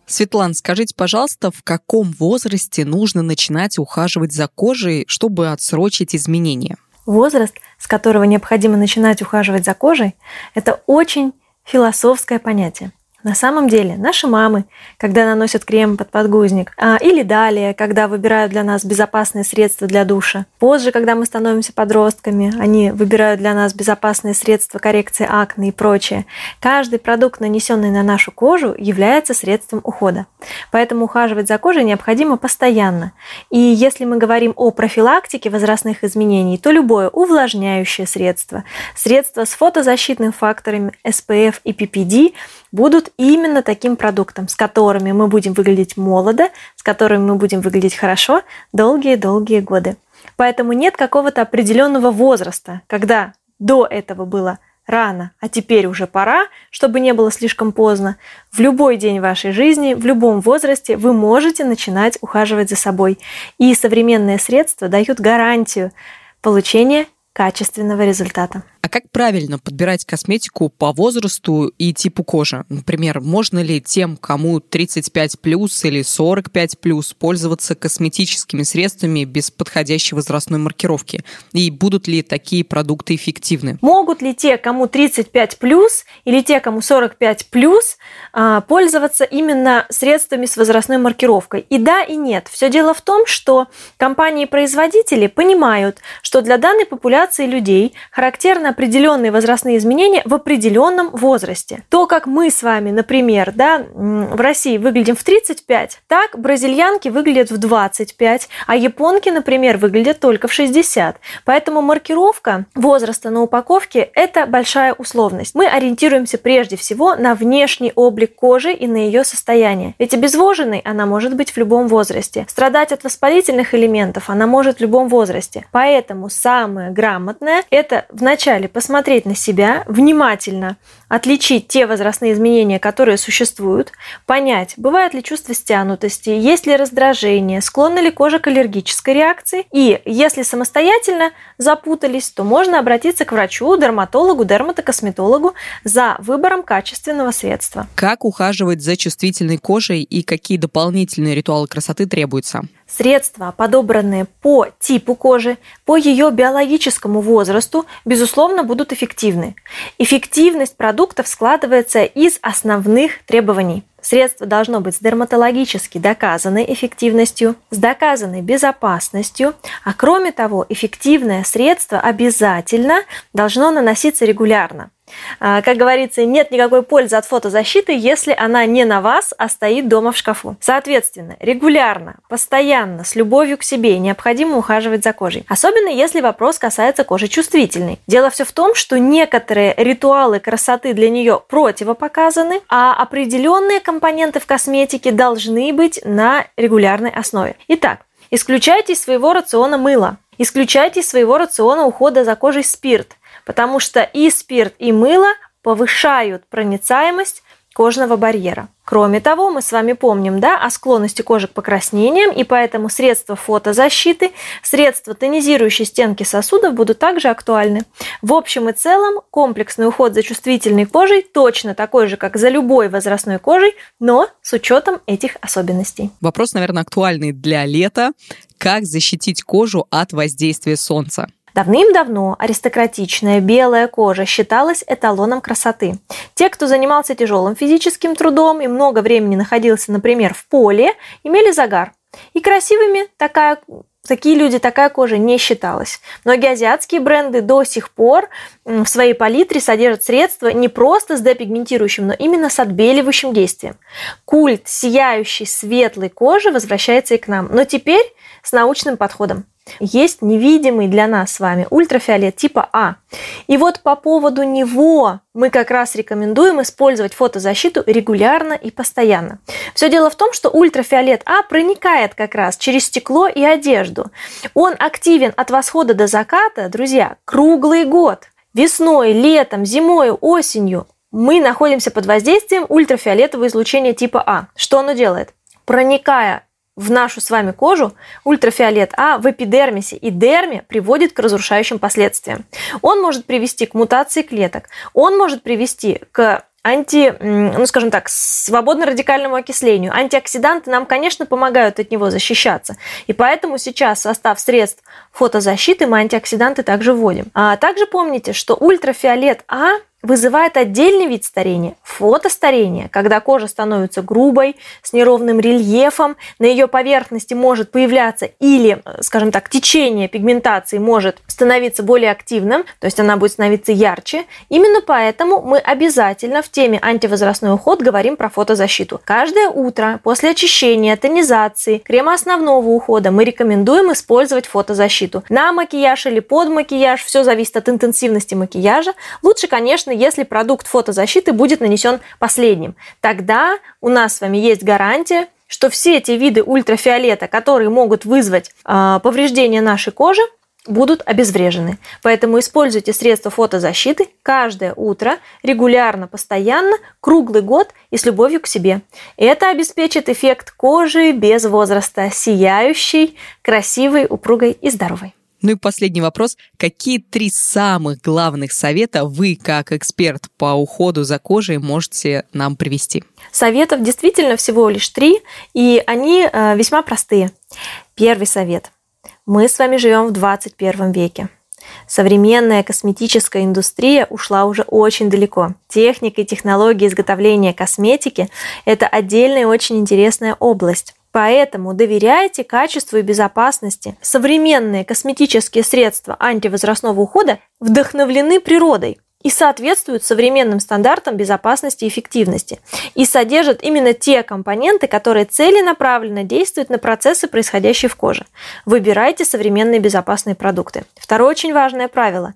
Светлана, скажите, пожалуйста, в каком возрасте нужно начинать ухаживать за кожей, чтобы отсрочить изменения? Возраст, с которого необходимо начинать ухаживать за кожей, это очень философское понятие. На самом деле, наши мамы, когда наносят крем под подгузник, а, или далее, когда выбирают для нас безопасные средства для душа, позже, когда мы становимся подростками, они выбирают для нас безопасные средства коррекции акне и прочее. Каждый продукт, нанесенный на нашу кожу, является средством ухода. Поэтому ухаживать за кожей необходимо постоянно. И если мы говорим о профилактике возрастных изменений, то любое увлажняющее средство, средство с фотозащитными факторами SPF и PPD будут именно таким продуктом, с которыми мы будем выглядеть молодо, с которыми мы будем выглядеть хорошо долгие-долгие годы. Поэтому нет какого-то определенного возраста, когда до этого было рано, а теперь уже пора, чтобы не было слишком поздно. В любой день вашей жизни, в любом возрасте вы можете начинать ухаживать за собой. И современные средства дают гарантию получения качественного результата. А как правильно подбирать косметику по возрасту и типу кожи? Например, можно ли тем, кому 35 плюс или 45 плюс, пользоваться косметическими средствами без подходящей возрастной маркировки? И будут ли такие продукты эффективны? Могут ли те, кому 35 плюс или те, кому 45 плюс, а, пользоваться именно средствами с возрастной маркировкой? И да, и нет. Все дело в том, что компании-производители понимают, что для данной популяции людей характерно определенные возрастные изменения в определенном возрасте. То, как мы с вами, например, да, в России выглядим в 35, так бразильянки выглядят в 25, а японки, например, выглядят только в 60. Поэтому маркировка возраста на упаковке – это большая условность. Мы ориентируемся прежде всего на внешний облик кожи и на ее состояние. Ведь обезвоженной она может быть в любом возрасте. Страдать от воспалительных элементов она может в любом возрасте. Поэтому самое грамотное – это вначале вначале посмотреть на себя, внимательно отличить те возрастные изменения, которые существуют, понять, бывает ли чувство стянутости, есть ли раздражение, склонна ли кожа к аллергической реакции. И если самостоятельно запутались, то можно обратиться к врачу, дерматологу, дерматокосметологу за выбором качественного средства. Как ухаживать за чувствительной кожей и какие дополнительные ритуалы красоты требуются? Средства, подобранные по типу кожи, по ее биологическому возрасту, безусловно, будут эффективны. Эффективность продуктов складывается из основных требований. Средство должно быть с дерматологически доказанной эффективностью, с доказанной безопасностью, а кроме того, эффективное средство обязательно должно наноситься регулярно. А, как говорится, нет никакой пользы от фотозащиты, если она не на вас, а стоит дома в шкафу. Соответственно, регулярно, постоянно, с любовью к себе необходимо ухаживать за кожей. Особенно если вопрос касается кожи чувствительной. Дело все в том, что некоторые ритуалы красоты для нее противопоказаны, а определенные компоненты в косметике должны быть на регулярной основе. Итак, исключайте из своего рациона мыло. Исключайте из своего рациона ухода за кожей спирт потому что и спирт, и мыло повышают проницаемость кожного барьера. Кроме того, мы с вами помним да, о склонности кожи к покраснениям, и поэтому средства фотозащиты, средства тонизирующей стенки сосудов будут также актуальны. В общем и целом, комплексный уход за чувствительной кожей точно такой же, как за любой возрастной кожей, но с учетом этих особенностей. Вопрос, наверное, актуальный для лета. Как защитить кожу от воздействия солнца? Давным-давно аристократичная белая кожа считалась эталоном красоты. Те, кто занимался тяжелым физическим трудом и много времени находился, например, в поле, имели загар. И красивыми такая такие люди, такая кожа не считалась. Многие азиатские бренды до сих пор в своей палитре содержат средства не просто с депигментирующим, но именно с отбеливающим действием. Культ сияющей светлой кожи возвращается и к нам, но теперь с научным подходом есть невидимый для нас с вами ультрафиолет типа А. И вот по поводу него мы как раз рекомендуем использовать фотозащиту регулярно и постоянно. Все дело в том, что ультрафиолет А проникает как раз через стекло и одежду. Он активен от восхода до заката, друзья, круглый год. Весной, летом, зимой, осенью мы находимся под воздействием ультрафиолетового излучения типа А. Что оно делает? Проникая в нашу с вами кожу, ультрафиолет А в эпидермисе и дерме приводит к разрушающим последствиям. Он может привести к мутации клеток, он может привести к анти, ну скажем так, свободно-радикальному окислению. Антиоксиданты нам, конечно, помогают от него защищаться. И поэтому сейчас в состав средств фотозащиты мы антиоксиданты также вводим. А также помните, что ультрафиолет А вызывает отдельный вид старения – фотостарение, когда кожа становится грубой, с неровным рельефом, на ее поверхности может появляться или, скажем так, течение пигментации может становиться более активным, то есть она будет становиться ярче. Именно поэтому мы обязательно в теме антивозрастной уход говорим про фотозащиту. Каждое утро после очищения, тонизации, крема основного ухода мы рекомендуем использовать фотозащиту. На макияж или под макияж, все зависит от интенсивности макияжа. Лучше, конечно, конечно, если продукт фотозащиты будет нанесен последним. Тогда у нас с вами есть гарантия, что все эти виды ультрафиолета, которые могут вызвать э, повреждение нашей кожи, будут обезврежены. Поэтому используйте средства фотозащиты каждое утро, регулярно, постоянно, круглый год и с любовью к себе. Это обеспечит эффект кожи без возраста, сияющей, красивой, упругой и здоровой. Ну и последний вопрос. Какие три самых главных совета вы, как эксперт по уходу за кожей, можете нам привести? Советов действительно всего лишь три, и они э, весьма простые. Первый совет. Мы с вами живем в 21 веке. Современная косметическая индустрия ушла уже очень далеко. Техника и технологии изготовления косметики – это отдельная и очень интересная область. Поэтому доверяйте качеству и безопасности. Современные косметические средства антивозрастного ухода вдохновлены природой и соответствуют современным стандартам безопасности и эффективности, и содержат именно те компоненты, которые целенаправленно действуют на процессы, происходящие в коже. Выбирайте современные безопасные продукты. Второе очень важное правило.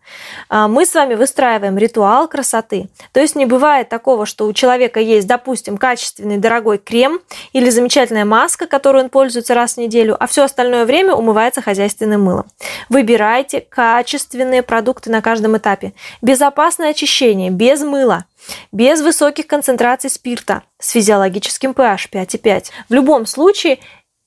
А, мы с вами выстраиваем ритуал красоты. То есть не бывает такого, что у человека есть, допустим, качественный дорогой крем или замечательная маска, которую он пользуется раз в неделю, а все остальное время умывается хозяйственным мылом. Выбирайте качественные продукты на каждом этапе. Безопасные безопасное очищение, без мыла, без высоких концентраций спирта, с физиологическим pH 5,5. В любом случае,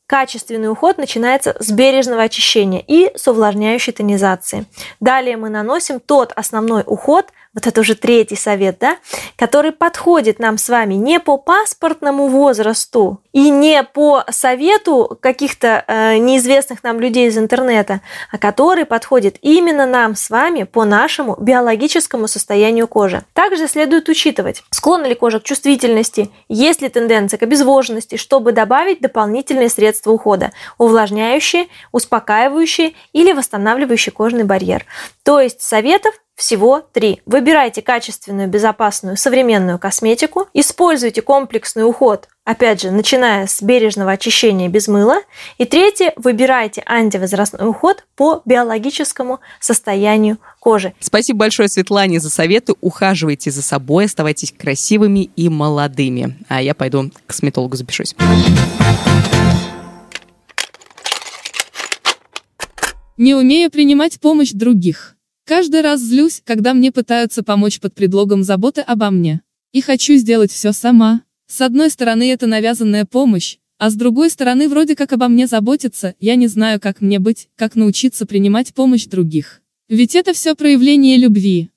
качественный уход начинается с бережного очищения и с увлажняющей тонизации. Далее мы наносим тот основной уход, вот это уже третий совет, да, который подходит нам с вами не по паспортному возрасту и не по совету каких-то э, неизвестных нам людей из интернета, а который подходит именно нам с вами по нашему биологическому состоянию кожи. Также следует учитывать, склонна ли кожа к чувствительности, есть ли тенденция к обезвоженности, чтобы добавить дополнительные средства ухода, увлажняющие, успокаивающие или восстанавливающие кожный барьер. То есть советов всего три. Выбирайте качественную, безопасную, современную косметику. Используйте комплексный уход, опять же, начиная с бережного очищения без мыла. И третье, выбирайте антивозрастной уход по биологическому состоянию кожи. Спасибо большое Светлане за советы. Ухаживайте за собой, оставайтесь красивыми и молодыми. А я пойду к косметологу запишусь. Не умею принимать помощь других. Каждый раз злюсь, когда мне пытаются помочь под предлогом заботы обо мне. И хочу сделать все сама. С одной стороны это навязанная помощь, а с другой стороны вроде как обо мне заботиться, я не знаю как мне быть, как научиться принимать помощь других. Ведь это все проявление любви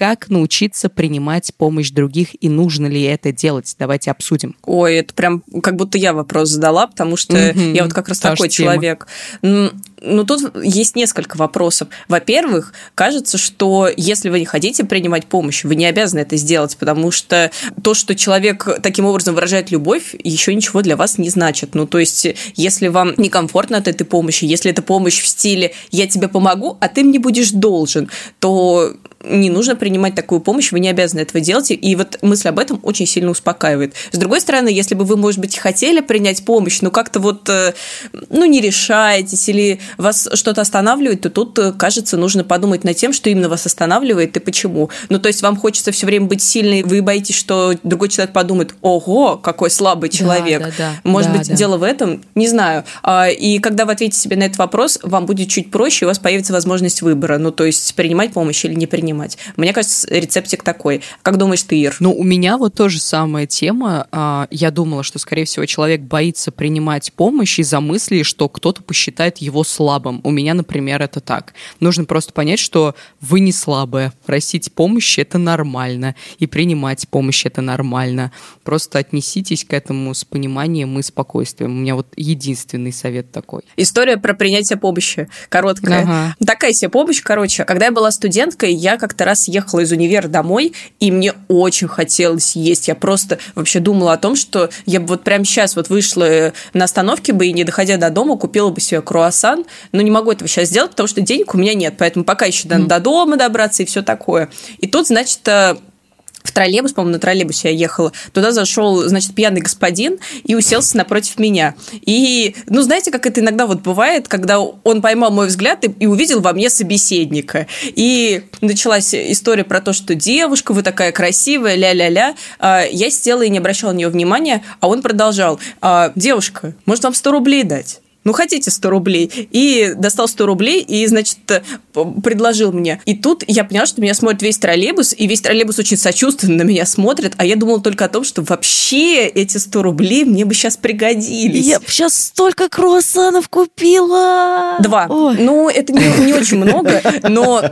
как научиться принимать помощь других и нужно ли это делать. Давайте обсудим. Ой, это прям как будто я вопрос задала, потому что mm-hmm. я вот как раз Та такой человек. Ну, тут есть несколько вопросов. Во-первых, кажется, что если вы не хотите принимать помощь, вы не обязаны это сделать, потому что то, что человек таким образом выражает любовь, еще ничего для вас не значит. Ну, то есть, если вам некомфортно от этой помощи, если это помощь в стиле «я тебе помогу, а ты мне будешь должен», то не нужно принимать такую помощь, вы не обязаны этого делать, и вот мысль об этом очень сильно успокаивает. С другой стороны, если бы вы, может быть, хотели принять помощь, но как-то вот, э, ну, не решаетесь или вас что-то останавливает, то тут, э, кажется, нужно подумать над тем, что именно вас останавливает и почему. Ну, то есть вам хочется все время быть сильной, вы боитесь, что другой человек подумает, ого, какой слабый человек. Да, да, да. Может да, быть, да. дело в этом? Не знаю. А, и когда вы ответите себе на этот вопрос, вам будет чуть проще, у вас появится возможность выбора. Ну, то есть принимать помощь или не принимать принимать. Мне кажется, рецептик такой. Как думаешь ты, Ир? Ну, у меня вот тоже самая тема. А, я думала, что, скорее всего, человек боится принимать помощь из-за мысли, что кто-то посчитает его слабым. У меня, например, это так. Нужно просто понять, что вы не слабая. Просить помощи – это нормально. И принимать помощь – это нормально. Просто отнеситесь к этому с пониманием и спокойствием. У меня вот единственный совет такой. История про принятие помощи. Короткая. Ага. Такая себе помощь, короче. Когда я была студенткой, я как-то раз ехала из универа домой, и мне очень хотелось есть. Я просто вообще думала о том, что я бы вот прямо сейчас вот вышла на остановке бы и, не доходя до дома, купила бы себе круассан, но не могу этого сейчас сделать, потому что денег у меня нет, поэтому пока еще надо mm. до дома добраться и все такое. И тут, значит, э, в троллейбус, по-моему, на троллейбусе я ехала, туда зашел, значит, пьяный господин и уселся напротив меня. И, ну, знаете, как это иногда вот бывает, когда он поймал мой взгляд и, и увидел во мне собеседника. И началась история про то, что девушка, вы такая красивая, ля-ля-ля. А, я сидела и не обращала на нее внимания, а он продолжал. «А, девушка, может, вам 100 рублей дать? Ну, хотите 100 рублей. И достал 100 рублей и, значит, предложил мне. И тут я поняла, что меня смотрит весь троллейбус, и весь троллейбус очень сочувственно на меня смотрит, а я думала только о том, что вообще эти 100 рублей мне бы сейчас пригодились. Я бы сейчас столько круассанов купила! Два. Ой. Ну, это не, не очень много, но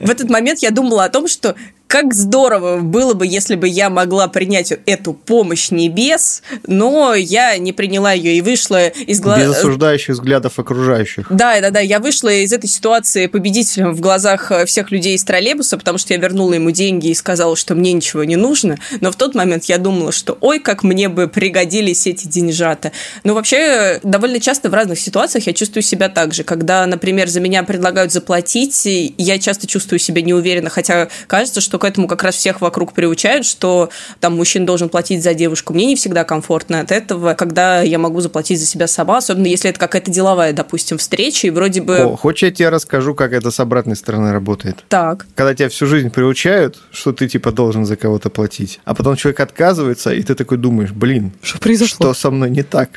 в этот момент я думала о том, что как здорово было бы, если бы я могла принять эту помощь небес, но я не приняла ее и вышла из глаз... Без осуждающих взглядов окружающих. Да, да, да. Я вышла из этой ситуации победителем в глазах всех людей из троллейбуса, потому что я вернула ему деньги и сказала, что мне ничего не нужно. Но в тот момент я думала, что ой, как мне бы пригодились эти деньжата. Но вообще довольно часто в разных ситуациях я чувствую себя так же. Когда, например, за меня предлагают заплатить, я часто чувствую себя неуверенно, хотя кажется, что к этому как раз всех вокруг приучают, что там мужчина должен платить за девушку. Мне не всегда комфортно от этого, когда я могу заплатить за себя сама, особенно если это какая-то деловая, допустим, встреча, и вроде бы... О, хочешь, я тебе расскажу, как это с обратной стороны работает? Так. Когда тебя всю жизнь приучают, что ты типа должен за кого-то платить, а потом человек отказывается, и ты такой думаешь, блин, что произошло? Что со мной не так?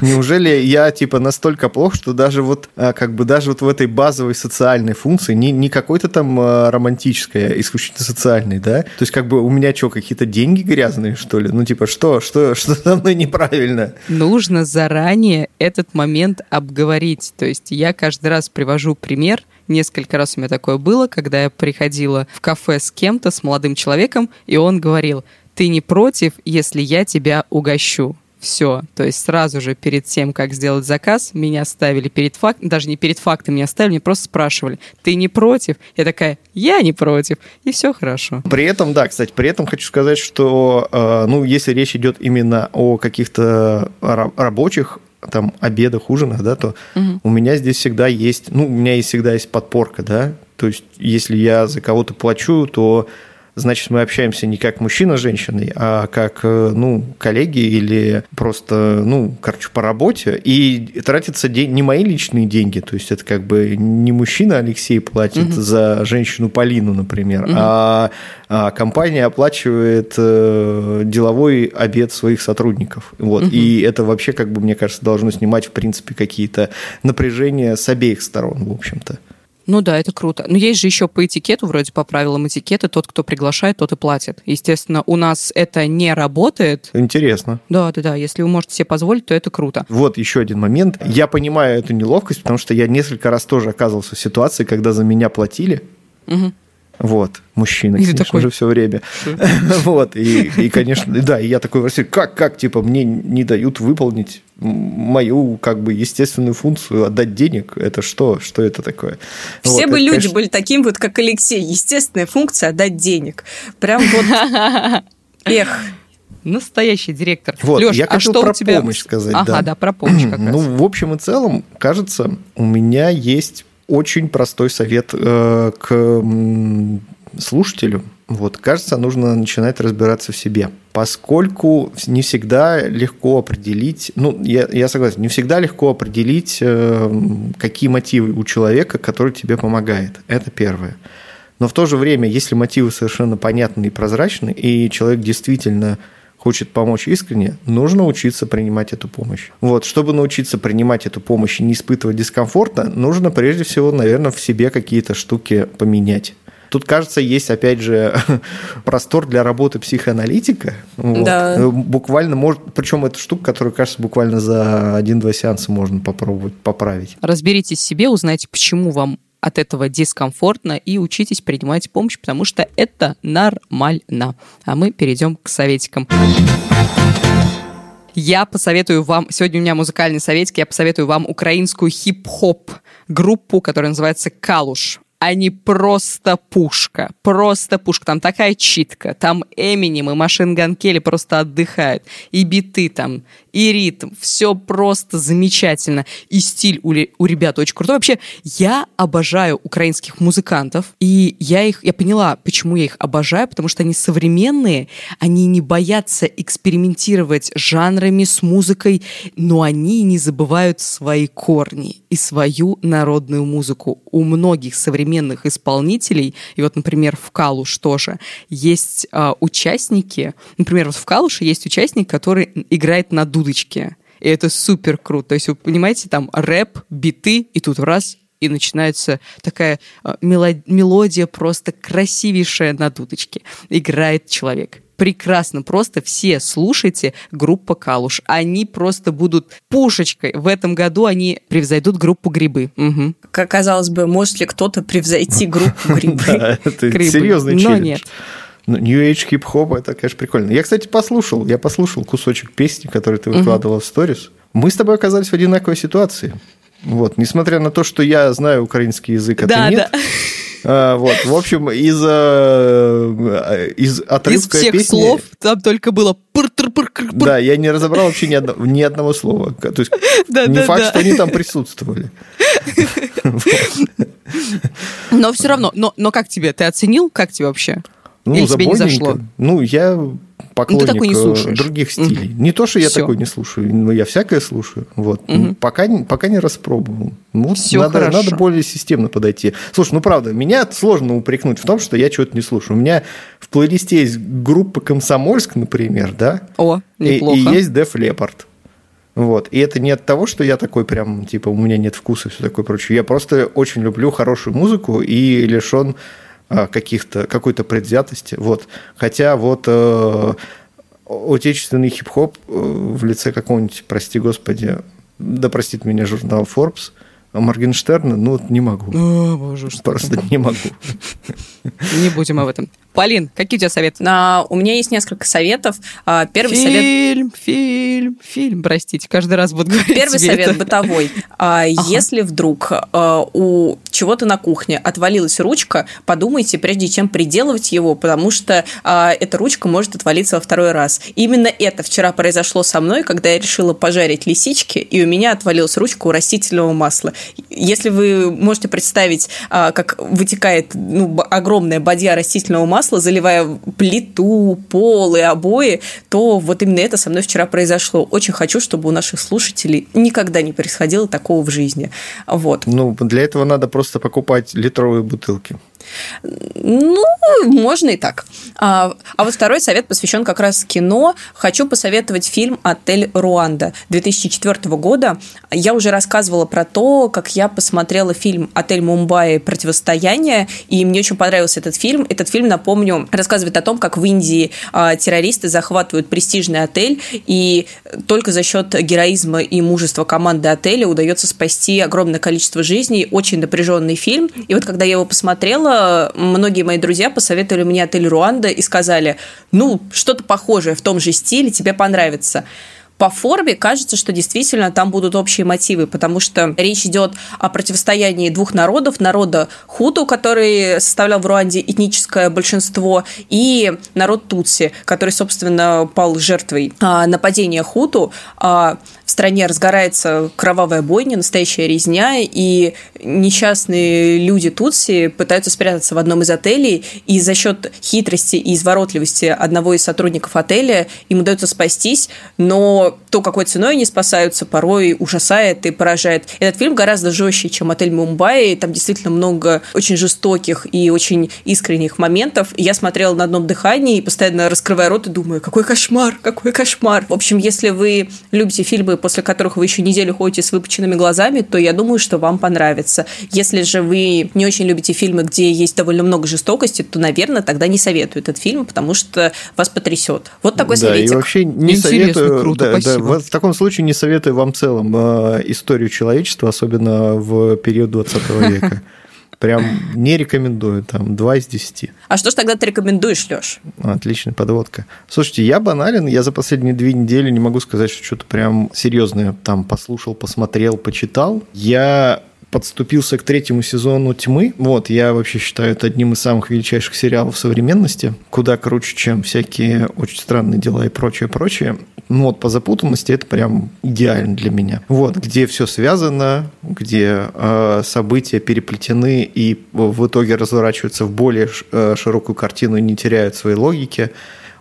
Неужели я типа настолько плох, что даже вот а, как бы даже вот в этой базовой социальной функции, не, не какой-то там а, романтической, а исключительно социальный, да? То есть как бы у меня что, какие-то деньги грязные, что ли? Ну типа что, что, что со мной неправильно? Нужно заранее этот момент обговорить. То есть я каждый раз привожу пример, Несколько раз у меня такое было, когда я приходила в кафе с кем-то, с молодым человеком, и он говорил, ты не против, если я тебя угощу? Все. То есть сразу же перед тем, как сделать заказ, меня ставили перед фактом, даже не перед фактом меня ставили, меня просто спрашивали, ты не против? Я такая, я не против. И все хорошо. При этом, да, кстати, при этом хочу сказать, что, э, ну, если речь идет именно о каких-то рабочих там обедах, ужинах, да, то угу. у меня здесь всегда есть, ну, у меня есть всегда есть подпорка, да, то есть если я за кого-то плачу, то значит, мы общаемся не как мужчина с женщиной, а как, э, ну, коллеги или просто, ну, короче, по работе. И тратятся день, не мои личные деньги, то есть это как бы не мужчина Алексей платит угу. за женщину Полину, например, угу. а, а компания оплачивает э, деловой обед своих сотрудников. Вот. Угу. И это вообще, как бы, мне кажется, должно снимать, в принципе, какие-то напряжения с обеих сторон, в общем-то. Ну да, это круто. Но есть же еще по этикету, вроде по правилам этикета, тот, кто приглашает, тот и платит. Естественно, у нас это не работает. Интересно. Да, да, да. Если вы можете себе позволить, то это круто. Вот еще один момент. Я понимаю эту неловкость, потому что я несколько раз тоже оказывался в ситуации, когда за меня платили. Угу. Вот, мужчина, и конечно такой... же, все время. вот, и, и, конечно, да, и я такой в России, как, как, типа, мне не дают выполнить мою, как бы, естественную функцию, отдать денег, это что, что это такое? Все вот, бы это, люди конечно... были таким вот, как Алексей, естественная функция отдать денег. Прям вот, эх, Настоящий директор. Вот, Леш, я а что про у тебя... помощь сказать. Ага, да. да, про помощь как раз. Ну, в общем и целом, кажется, у меня есть очень простой совет э, к слушателю. Вот, кажется, нужно начинать разбираться в себе. Поскольку не всегда легко определить, ну, я, я согласен, не всегда легко определить, э, какие мотивы у человека, который тебе помогает. Это первое. Но в то же время, если мотивы совершенно понятны и прозрачны, и человек действительно хочет помочь искренне, нужно учиться принимать эту помощь. Вот, чтобы научиться принимать эту помощь и не испытывать дискомфорта, нужно прежде всего, наверное, в себе какие-то штуки поменять. Тут, кажется, есть, опять же, простор для работы психоаналитика. Вот. Да. Э, буквально может... Причем это штука, которую, кажется, буквально за один-два сеанса можно попробовать поправить. Разберитесь в себе, узнайте, почему вам от этого дискомфортно и учитесь принимать помощь, потому что это нормально. А мы перейдем к советикам. Я посоветую вам, сегодня у меня музыкальный советик, я посоветую вам украинскую хип-хоп группу, которая называется «Калуш» они просто пушка, просто пушка. Там такая читка, там Эминем и Машин Ган Келли просто отдыхают, и биты там, и ритм, все просто замечательно. И стиль у, у ребят очень крутой. Вообще, я обожаю украинских музыкантов, и я их, я поняла, почему я их обожаю, потому что они современные, они не боятся экспериментировать жанрами с музыкой, но они не забывают свои корни и свою народную музыку. У многих современных исполнителей, и вот, например, в Калуш тоже, есть э, участники, например, вот в Калуше есть участник, который играет на дудочке. И это супер круто. То есть, вы понимаете, там рэп, биты, и тут раз и начинается такая мелодия просто красивейшая на дудочке. Играет человек прекрасно. Просто все слушайте группа Калуш. Они просто будут пушечкой. В этом году они превзойдут группу Грибы. Угу. Как казалось бы, может ли кто-то превзойти группу Грибы? Да, это серьезный челлендж. Но нет. Ну, New Age хип-хоп, это, конечно, прикольно. Я, кстати, послушал, я послушал кусочек песни, который ты выкладывала в сторис. Мы с тобой оказались в одинаковой ситуации. Вот, несмотря на то, что я знаю украинский язык, а да, ты нет. Да. А, вот, в общем, из, э, из отрывка из всех песни... слов там только было пыр -пыр -пыр -пыр. Да, я не разобрал вообще ни, одно, ни одного слова. То есть да, не да, факт, да. что они там присутствовали. Но все равно, но, но как тебе? Ты оценил? Как тебе вообще? Ну, Или тебе не зашло? Ну, я поклонник не слушаешь. других стилей. Угу. Не то, что я Всё. такой не слушаю, но я всякое слушаю. Вот. Угу. Пока, пока не распробовал. Ну, Все надо, хорошо. надо более системно подойти. Слушай, ну правда, меня сложно упрекнуть в том, что я чего-то не слушаю. У меня в плейлисте есть группа «Комсомольск», например, да? О, неплохо. И, и есть «Def Leppard». Вот. И это не от того, что я такой прям, типа, у меня нет вкуса и все такое прочее. Я просто очень люблю хорошую музыку и лишен каких-то, какой-то предвзятости. Вот. Хотя вот э, отечественный хип-хоп э, в лице какого-нибудь, прости господи, да простит меня журнал Forbes, А Моргенштерна, ну, не могу. О, боже, что Просто не могу. Не будем об этом. Полин, какие у тебя советы? А, у меня есть несколько советов. А, Первый совет... Фильм, фильм, фильм, простите, каждый раз буду говорить Первый тебе совет это. бытовой. А, Если вдруг а, у чего-то на кухне отвалилась ручка, подумайте, прежде чем приделывать его, потому что а, эта ручка может отвалиться во второй раз. Именно это вчера произошло со мной, когда я решила пожарить лисички, и у меня отвалилась ручка у растительного масла. Если вы можете представить, а, как вытекает ну, огромная бадья растительного масла, заливая плиту, пол и обои, то вот именно это со мной вчера произошло. Очень хочу, чтобы у наших слушателей никогда не происходило такого в жизни. Вот. Ну, для этого надо просто покупать литровые бутылки. Ну, можно и так. А, а вот второй совет посвящен как раз кино. Хочу посоветовать фильм «Отель Руанда» 2004 года. Я уже рассказывала про то, как я посмотрела фильм «Отель Мумбаи. Противостояние», и мне очень понравился этот фильм. Этот фильм, напомню, рассказывает о том, как в Индии а, террористы захватывают престижный отель, и только за счет героизма и мужества команды отеля удается спасти огромное количество жизней. Очень напряженный фильм. И вот когда я его посмотрела, многие мои друзья посоветовали мне отель Руанда и сказали, ну, что-то похожее в том же стиле, тебе понравится по форме кажется, что действительно там будут общие мотивы, потому что речь идет о противостоянии двух народов, народа Хуту, который составлял в Руанде этническое большинство, и народ Тутси, который, собственно, пал жертвой а, нападения Хуту. А, в стране разгорается кровавая бойня, настоящая резня, и несчастные люди Тутси пытаются спрятаться в одном из отелей, и за счет хитрости и изворотливости одного из сотрудников отеля им удается спастись, но то, какой ценой они спасаются, порой ужасает и поражает. Этот фильм гораздо жестче, чем «Отель Мумбаи». Там действительно много очень жестоких и очень искренних моментов. Я смотрела на одном дыхании и постоянно раскрывая рот и думаю, какой кошмар, какой кошмар. В общем, если вы любите фильмы, после которых вы еще неделю ходите с выпученными глазами, то я думаю, что вам понравится. Если же вы не очень любите фильмы, где есть довольно много жестокости, то, наверное, тогда не советую этот фильм, потому что вас потрясет. Вот такой да, советик. и вообще не Интересно, советую... круто, да, да, в, в таком случае не советую вам в целом э, историю человечества, особенно в период 20 века. Прям не рекомендую, там, 2 из 10. А что ж тогда ты рекомендуешь, Леш? Отличная подводка. Слушайте, я банален, я за последние две недели не могу сказать, что что-то прям серьезное там послушал, посмотрел, почитал. Я подступился к третьему сезону «Тьмы». Вот, я вообще считаю это одним из самых величайших сериалов современности. Куда круче, чем всякие очень странные дела и прочее, прочее. Ну вот, по запутанности это прям идеально для меня. Вот, где все связано, где э, события переплетены и в итоге разворачиваются в более э, широкую картину и не теряют своей логики.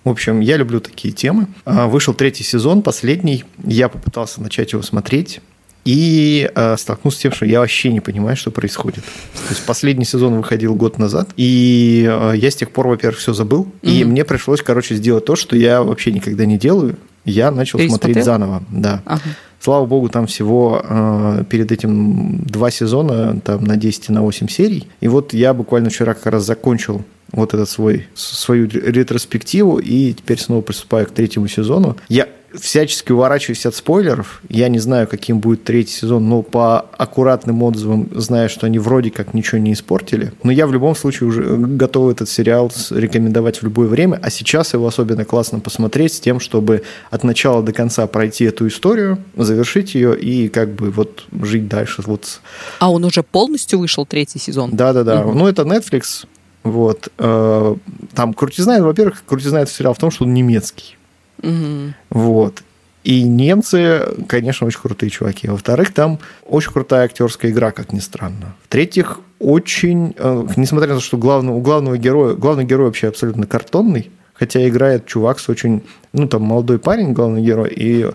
В общем, я люблю такие темы. А, Вышел третий сезон, последний. Я попытался начать его смотреть. И э, столкнулся с тем, что я вообще не понимаю, что происходит. То есть последний сезон выходил год назад, и э, я с тех пор, во-первых, все забыл, и мне пришлось, короче, сделать то, что я вообще никогда не делаю. Я начал Пересмотрел? смотреть заново, да. Ага. Слава богу, там всего э, перед этим два сезона, там на 10 и на 8 серий. И вот я буквально вчера как раз закончил вот этот свой, свою ретроспективу, и теперь снова приступаю к третьему сезону. Я всячески уворачиваюсь от спойлеров. Я не знаю, каким будет третий сезон, но по аккуратным отзывам знаю, что они вроде как ничего не испортили. Но я в любом случае уже готов этот сериал рекомендовать в любое время, а сейчас его особенно классно посмотреть с тем, чтобы от начала до конца пройти эту историю, завершить ее и как бы вот жить дальше. Вот А он уже полностью вышел, третий сезон? да-да-да. Мгм. Ну, это Netflix. Вот. Э, Там крутизна, во-первых, крутизна этого сериала в том, что он немецкий. Мгм. Вот. И немцы, конечно, очень крутые чуваки. Во-вторых, там очень крутая актерская игра, как ни странно. В-третьих, очень, э, несмотря на то, что главного, у главного героя, главный герой вообще абсолютно картонный, хотя играет чувак с очень, ну, там, молодой парень, главный герой, и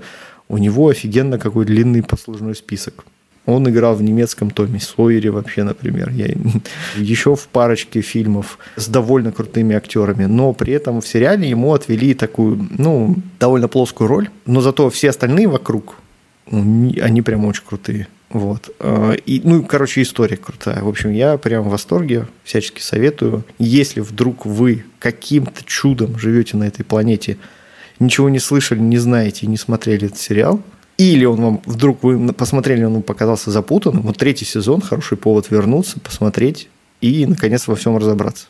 у него офигенно какой длинный послужной список. Он играл в немецком Томе Сойере вообще, например. Я... Еще в парочке фильмов с довольно крутыми актерами. Но при этом в сериале ему отвели такую, ну, довольно плоскую роль. Но зато все остальные вокруг, ну, они прям очень крутые. Вот. Э, И, ну, короче, история крутая. В общем, я прям в восторге, всячески советую. Если вдруг вы каким-то чудом живете на этой планете, ничего не слышали, не знаете не смотрели этот сериал, или он вам вдруг вы посмотрели, он вам показался запутанным, вот третий сезон хороший повод вернуться, посмотреть и наконец во всем разобраться.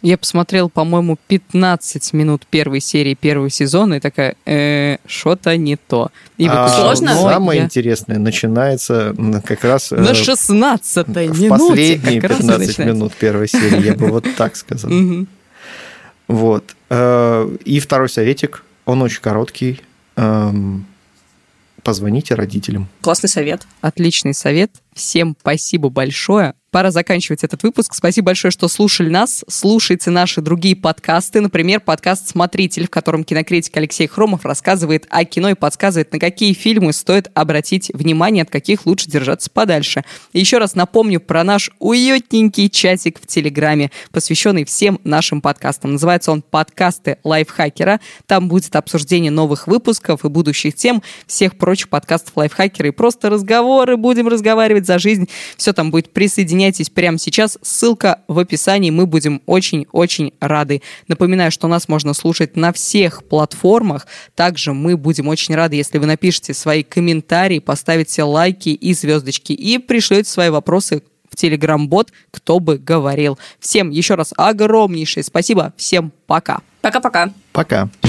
Я посмотрел, по-моему, 15 минут первой серии первого сезона и такая, э, что-то не то. И а Сложно? Самое я... интересное начинается как раз... На 16 э, в минуте. последние 15 минут первой серии, я бы вот так сказал. Вот. Э, и второй советик, он очень короткий. Позвоните родителям. Классный совет. Отличный совет. Всем спасибо большое. Пора заканчивать этот выпуск. Спасибо большое, что слушали нас. Слушайте наши другие подкасты. Например, подкаст «Смотритель», в котором кинокритик Алексей Хромов рассказывает о кино и подсказывает, на какие фильмы стоит обратить внимание, от каких лучше держаться подальше. И еще раз напомню про наш уютненький чатик в Телеграме, посвященный всем нашим подкастам. Называется он «Подкасты лайфхакера». Там будет обсуждение новых выпусков и будущих тем, всех прочих подкастов лайфхакера и просто разговоры. Будем разговаривать за жизнь. Все там будет присоединяйтесь прямо сейчас. Ссылка в описании. Мы будем очень-очень рады. Напоминаю, что нас можно слушать на всех платформах. Также мы будем очень рады, если вы напишите свои комментарии, поставите лайки и звездочки и пришлете свои вопросы в Телеграм-бот «Кто бы говорил». Всем еще раз огромнейшее спасибо. Всем пока. Пока-пока. Пока. -пока. пока.